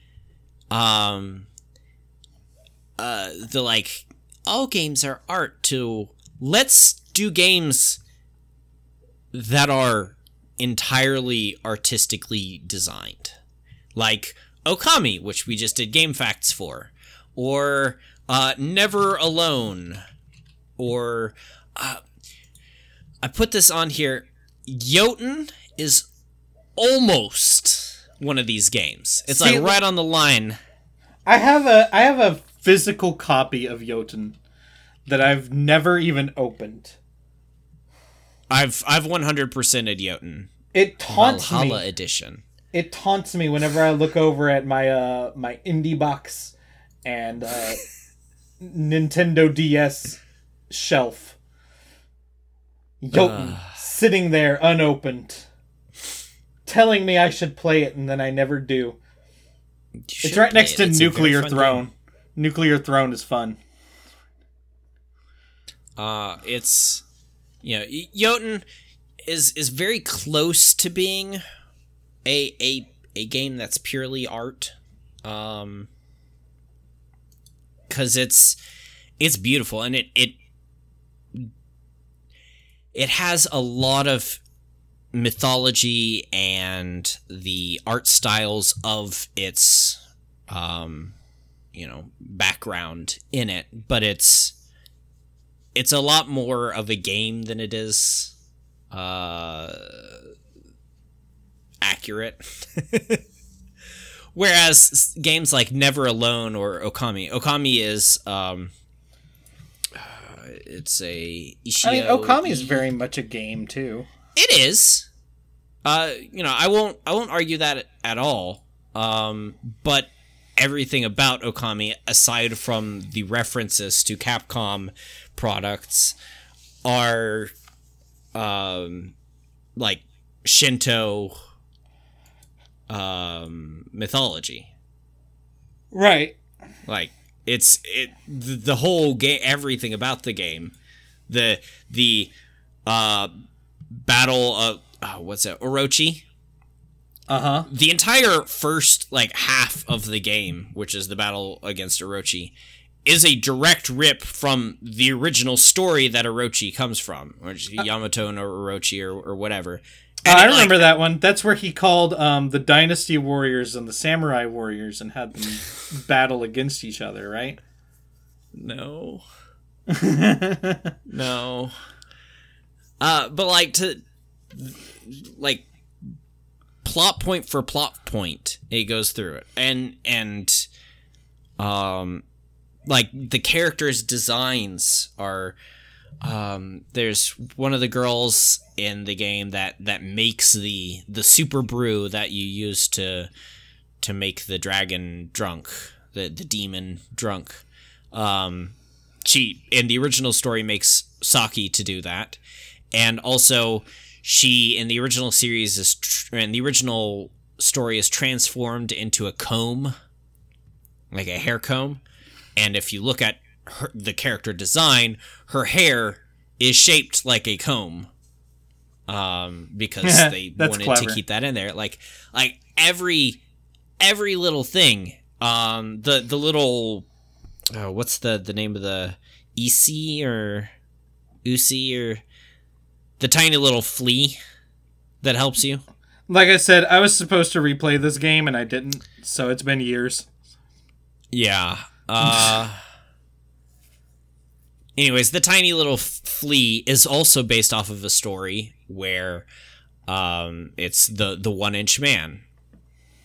Speaker 2: um, uh, the like all games are art to let's do games that are entirely artistically designed like okami which we just did game facts for or uh, never alone or uh, i put this on here jotun is almost one of these games. It's See, like right on the line.
Speaker 1: I have a I have a physical copy of Jotun that I've never even opened.
Speaker 2: I've I've 100%ed Jotun.
Speaker 1: It taunts Valhalla me.
Speaker 2: edition.
Speaker 1: It taunts me whenever I look over at my uh my indie box and uh Nintendo DS shelf. Jotun uh. sitting there unopened telling me I should play it, and then I never do. It's right next it. to it's Nuclear Throne. Game. Nuclear Throne is fun.
Speaker 2: Uh, it's you know Jotun is is very close to being a a a game that's purely art. Um, because it's it's beautiful and it it it has a lot of mythology and the art styles of its um, you know background in it but it's it's a lot more of a game than it is uh, accurate whereas games like never alone or okami okami is um, uh, it's a
Speaker 1: Ishio- I mean, Okami is very much a game too.
Speaker 2: It is. Uh, you know, I won't I won't argue that at all. Um, but everything about Okami, aside from the references to Capcom products, are um, like Shinto um, mythology.
Speaker 1: Right.
Speaker 2: Like it's it the, the whole game, everything about the game, the the uh, battle of oh, what's that Orochi.
Speaker 1: Uh huh.
Speaker 2: The entire first like half of the game, which is the battle against Orochi, is a direct rip from the original story that Orochi comes from, or uh, Yamato or Orochi or, or whatever.
Speaker 1: Uh, I remember like, that one. That's where he called um, the Dynasty Warriors and the Samurai Warriors and had them battle against each other, right?
Speaker 2: No. no. Uh, but like to like plot point for plot point, it goes through it, and and um, like the characters' designs are. Um, there's one of the girls in the game that that makes the the super brew that you use to to make the dragon drunk, the the demon drunk. Um, she in the original story makes sake to do that and also she in the original series is tr- in the original story is transformed into a comb, like a hair comb, and if you look at her, the character design, her hair is shaped like a comb um, because they wanted clever. to keep that in there. Like like every every little thing. Um, the the little uh, what's the the name of the EC or UC or the tiny little flea that helps you.
Speaker 1: Like I said, I was supposed to replay this game and I didn't, so it's been years.
Speaker 2: Yeah. Uh, anyways, the tiny little flea is also based off of a story where um, it's the the one inch man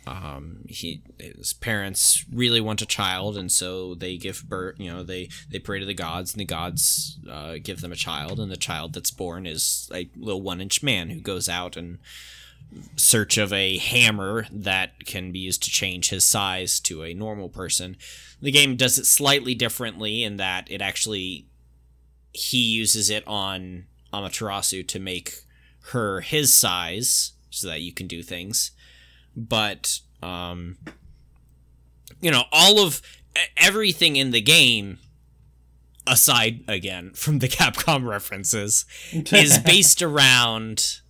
Speaker 2: um, he his parents really want a child, and so they give birth. You know, they they pray to the gods, and the gods uh, give them a child, and the child that's born is a little one inch man who goes out and search of a hammer that can be used to change his size to a normal person. The game does it slightly differently in that it actually he uses it on Amaterasu to make her his size so that you can do things but um, you know, all of everything in the game aside again from the Capcom references is based around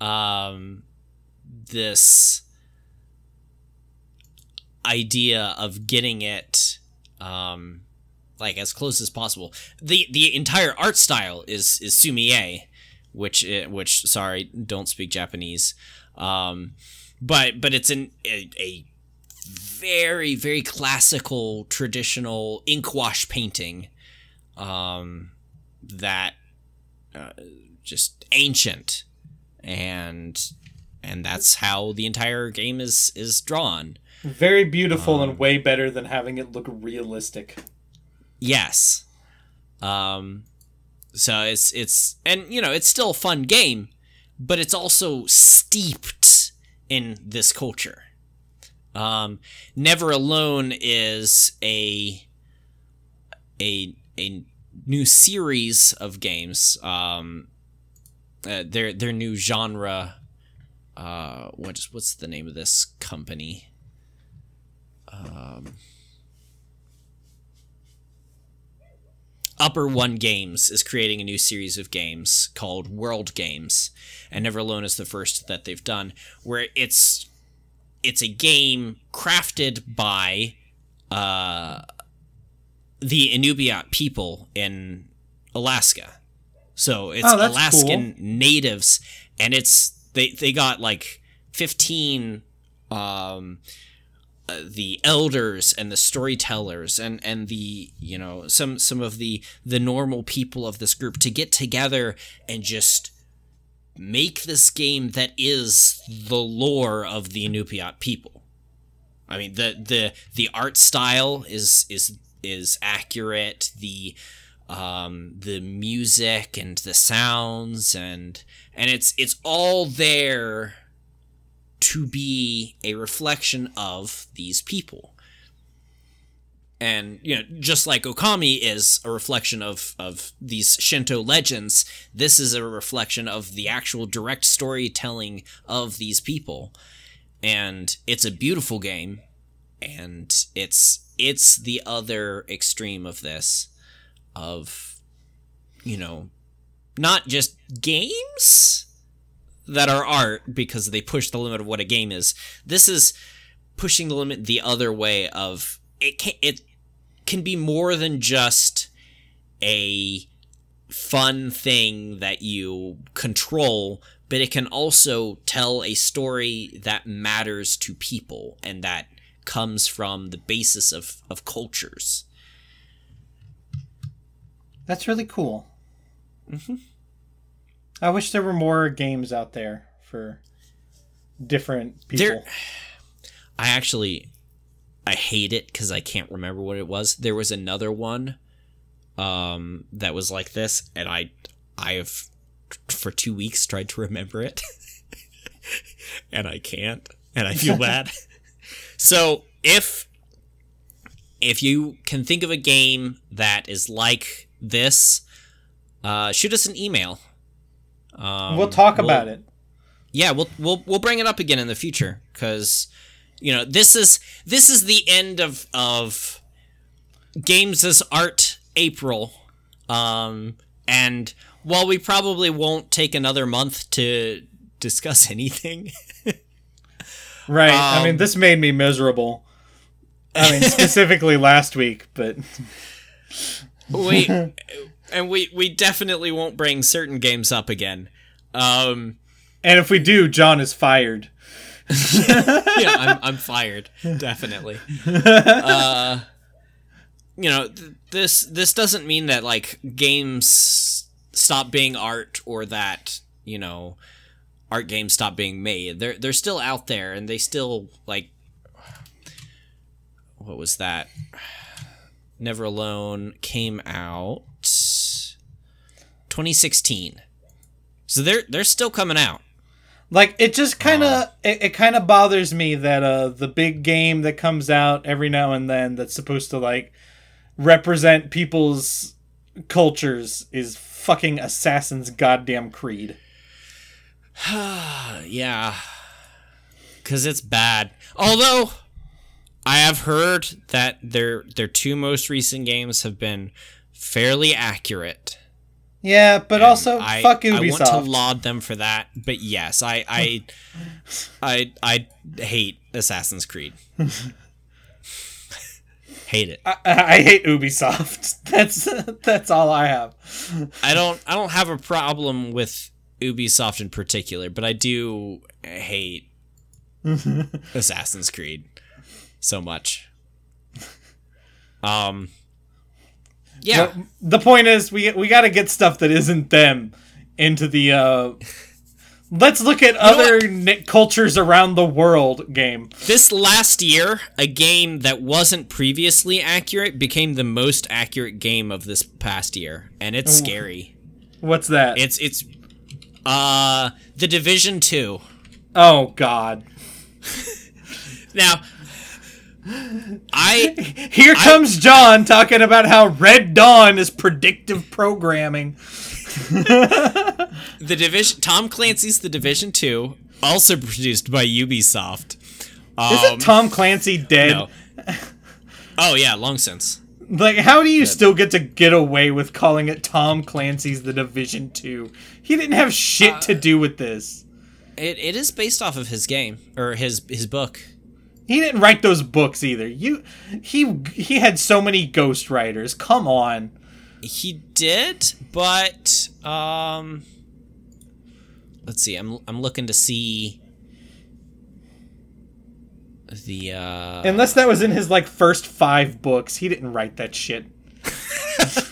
Speaker 2: um, this idea of getting it um, like as close as possible. The the entire art style is is sumi-e, which eh, which sorry, don't speak Japanese. Um, but but it's an a, a very very classical traditional ink wash painting um, that uh, just ancient and and that's how the entire game is is drawn
Speaker 1: very beautiful um, and way better than having it look realistic
Speaker 2: yes um so it's it's and you know it's still a fun game but it's also steeped in this culture. Um, never alone is a a a new series of games. Um, uh, their their new genre. Uh, what what's the name of this company? Um, Upper One Games is creating a new series of games called World Games, and Never Alone is the first that they've done, where it's it's a game crafted by uh, the Inupiat people in Alaska. So it's oh, Alaskan cool. natives, and it's they they got like fifteen um, the elders and the storytellers and and the you know some some of the the normal people of this group to get together and just make this game that is the lore of the Inupiat people. I mean the the the art style is is is accurate. The um, the music and the sounds and and it's it's all there to be a reflection of these people. And you know, just like Okami is a reflection of of these Shinto legends, this is a reflection of the actual direct storytelling of these people. And it's a beautiful game, and it's it's the other extreme of this, of you know, not just games that are art because they push the limit of what a game is. This is pushing the limit the other way of it can it can be more than just a fun thing that you control, but it can also tell a story that matters to people and that comes from the basis of, of cultures.
Speaker 1: That's really cool. Mm-hmm. I wish there were more games out there for different people. There,
Speaker 2: I actually I hate it because I can't remember what it was. There was another one um, that was like this, and I I have for two weeks tried to remember it, and I can't, and I feel bad. so if if you can think of a game that is like this, uh, shoot us an email
Speaker 1: um, we'll talk we'll, about it.
Speaker 2: Yeah, we'll we'll we'll bring it up again in the future because you know this is this is the end of of games as art April, um, and while we probably won't take another month to discuss anything.
Speaker 1: right. Um, I mean, um, this made me miserable. I mean, specifically last week, but
Speaker 2: we and we we definitely won't bring certain games up again. Um,
Speaker 1: and if we do, John is fired.
Speaker 2: yeah, I'm, I'm fired, definitely. Uh, you know, th- this this doesn't mean that like games stop being art or that you know art games stop being made. They're they're still out there and they still like what was that? Never Alone came out 2016. So they're they're still coming out.
Speaker 1: Like it just kind of uh, it, it kind of bothers me that uh the big game that comes out every now and then that's supposed to like represent people's cultures is fucking Assassin's goddamn creed.
Speaker 2: yeah. Cuz it's bad. Although I have heard that their their two most recent games have been fairly accurate.
Speaker 1: Yeah, but and also I, fuck Ubisoft. I want
Speaker 2: to laud them for that, but yes, I I I, I, hate Assassin's Creed. hate it. I,
Speaker 1: I, hate Ubisoft. That's that's all I have.
Speaker 2: I don't I don't have a problem with Ubisoft in particular, but I do hate Assassin's Creed so much. Um yeah.
Speaker 1: the point is, we we got to get stuff that isn't them into the. Uh, let's look at you other n- cultures around the world game.
Speaker 2: This last year, a game that wasn't previously accurate became the most accurate game of this past year, and it's scary.
Speaker 1: What's that?
Speaker 2: It's it's uh The Division 2.
Speaker 1: Oh god.
Speaker 2: now, I
Speaker 1: here comes John talking about how Red Dawn is predictive programming.
Speaker 2: the division Tom Clancy's The Division 2, also produced by Ubisoft.
Speaker 1: Um, Isn't Tom Clancy dead? No.
Speaker 2: Oh yeah, long since.
Speaker 1: Like, how do you dead. still get to get away with calling it Tom Clancy's The Division 2? He didn't have shit uh, to do with this.
Speaker 2: It, it is based off of his game or his his book.
Speaker 1: He didn't write those books either. You, he he had so many ghost writers. Come on.
Speaker 2: He did, but um, let's see. I'm I'm looking to see the uh
Speaker 1: unless that was in his like first five books he didn't write that shit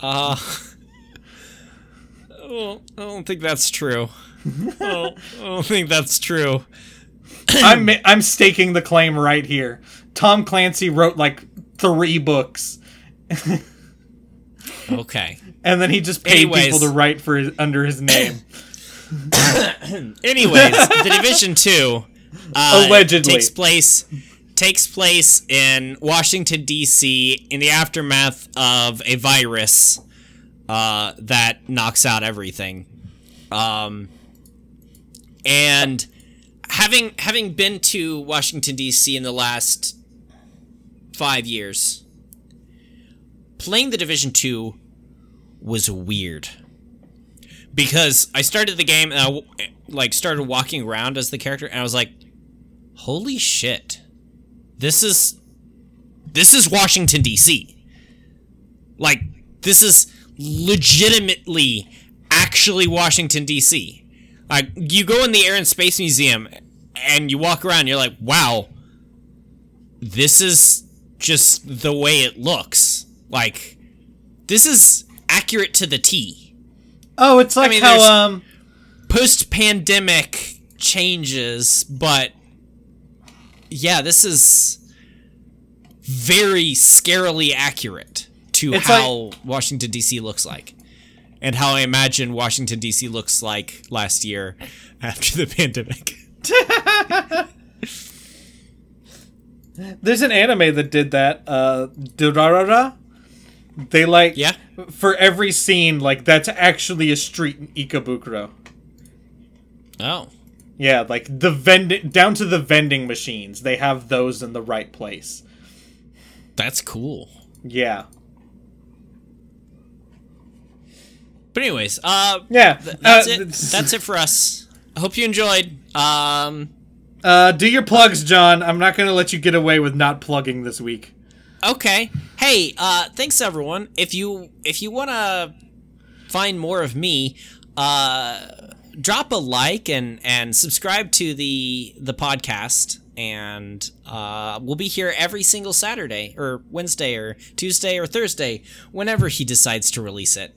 Speaker 2: uh well i don't think that's true I don't think that's true
Speaker 1: I'm I'm staking the claim right here. Tom Clancy wrote like three books.
Speaker 2: okay.
Speaker 1: And then he just paid Anyways. people to write for his, under his name.
Speaker 2: Anyways, The Division Two uh, allegedly takes place takes place in Washington D.C. in the aftermath of a virus uh, that knocks out everything. Um, and having having been to Washington D.C. in the last five years, playing the Division Two was weird because I started the game and I like started walking around as the character, and I was like, "Holy shit, this is this is Washington D.C. Like this is legitimately." Actually, Washington D.C like you go in the Air and Space Museum and you walk around, you're like, wow, this is just the way it looks. Like, this is accurate to the T.
Speaker 1: Oh, it's like I mean, how um
Speaker 2: post pandemic changes, but yeah, this is very scarily accurate to how like, Washington D.C. looks like and how I imagine Washington D.C. looks like last year after the pandemic.
Speaker 1: There's an anime that did that. Uh, Durarara. They like yeah. For every scene, like that's actually a street in Ikebukuro.
Speaker 2: Oh.
Speaker 1: Yeah, like the vending down to the vending machines. They have those in the right place.
Speaker 2: That's cool.
Speaker 1: Yeah.
Speaker 2: But anyways, uh,
Speaker 1: yeah, uh,
Speaker 2: that's uh, it. that's it for us. I hope you enjoyed. Um,
Speaker 1: uh, do your plugs, John. I'm not going to let you get away with not plugging this week.
Speaker 2: Okay. Hey, uh, thanks everyone. If you if you want to find more of me, uh, drop a like and and subscribe to the the podcast. And uh, we'll be here every single Saturday or Wednesday or Tuesday or Thursday, whenever he decides to release it.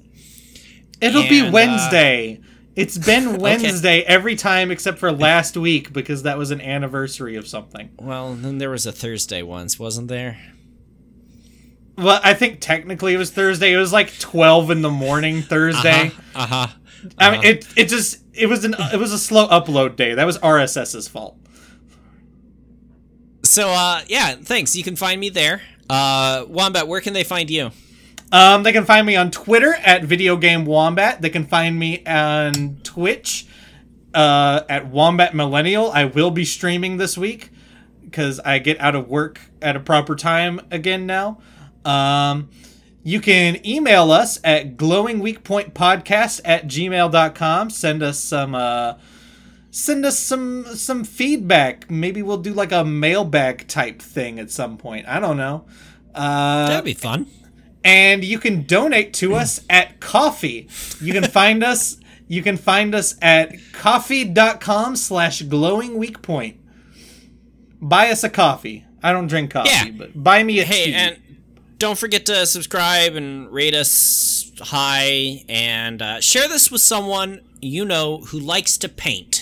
Speaker 1: It'll and, be uh, Wednesday. Uh, it's been Wednesday okay. every time except for last week because that was an anniversary of something.
Speaker 2: Well, then there was a Thursday once, wasn't there?
Speaker 1: Well, I think technically it was Thursday. It was like twelve in the morning Thursday.
Speaker 2: Uh huh. Uh-huh. Uh-huh. I
Speaker 1: mean, uh-huh. it it just it was an it was a slow upload day. That was RSS's fault.
Speaker 2: So uh, yeah, thanks. You can find me there. Uh, Wombat, where can they find you?
Speaker 1: Um, they can find me on Twitter at Video Game Wombat. They can find me on Twitch uh, at Wombat Millennial. I will be streaming this week because I get out of work at a proper time again now. Um, you can email us at glowingweakpointpodcast at gmail.com. Send us some. Uh, send us some some feedback. Maybe we'll do like a mailbag type thing at some point. I don't know. Uh,
Speaker 2: That'd be fun
Speaker 1: and you can donate to us at Ko-fi you can find us you can find us at Ko-fi.com slash glowing weak point buy us a coffee i don't drink coffee yeah. but buy me a hey tea. and
Speaker 2: don't forget to subscribe and rate us high and uh, share this with someone you know who likes to paint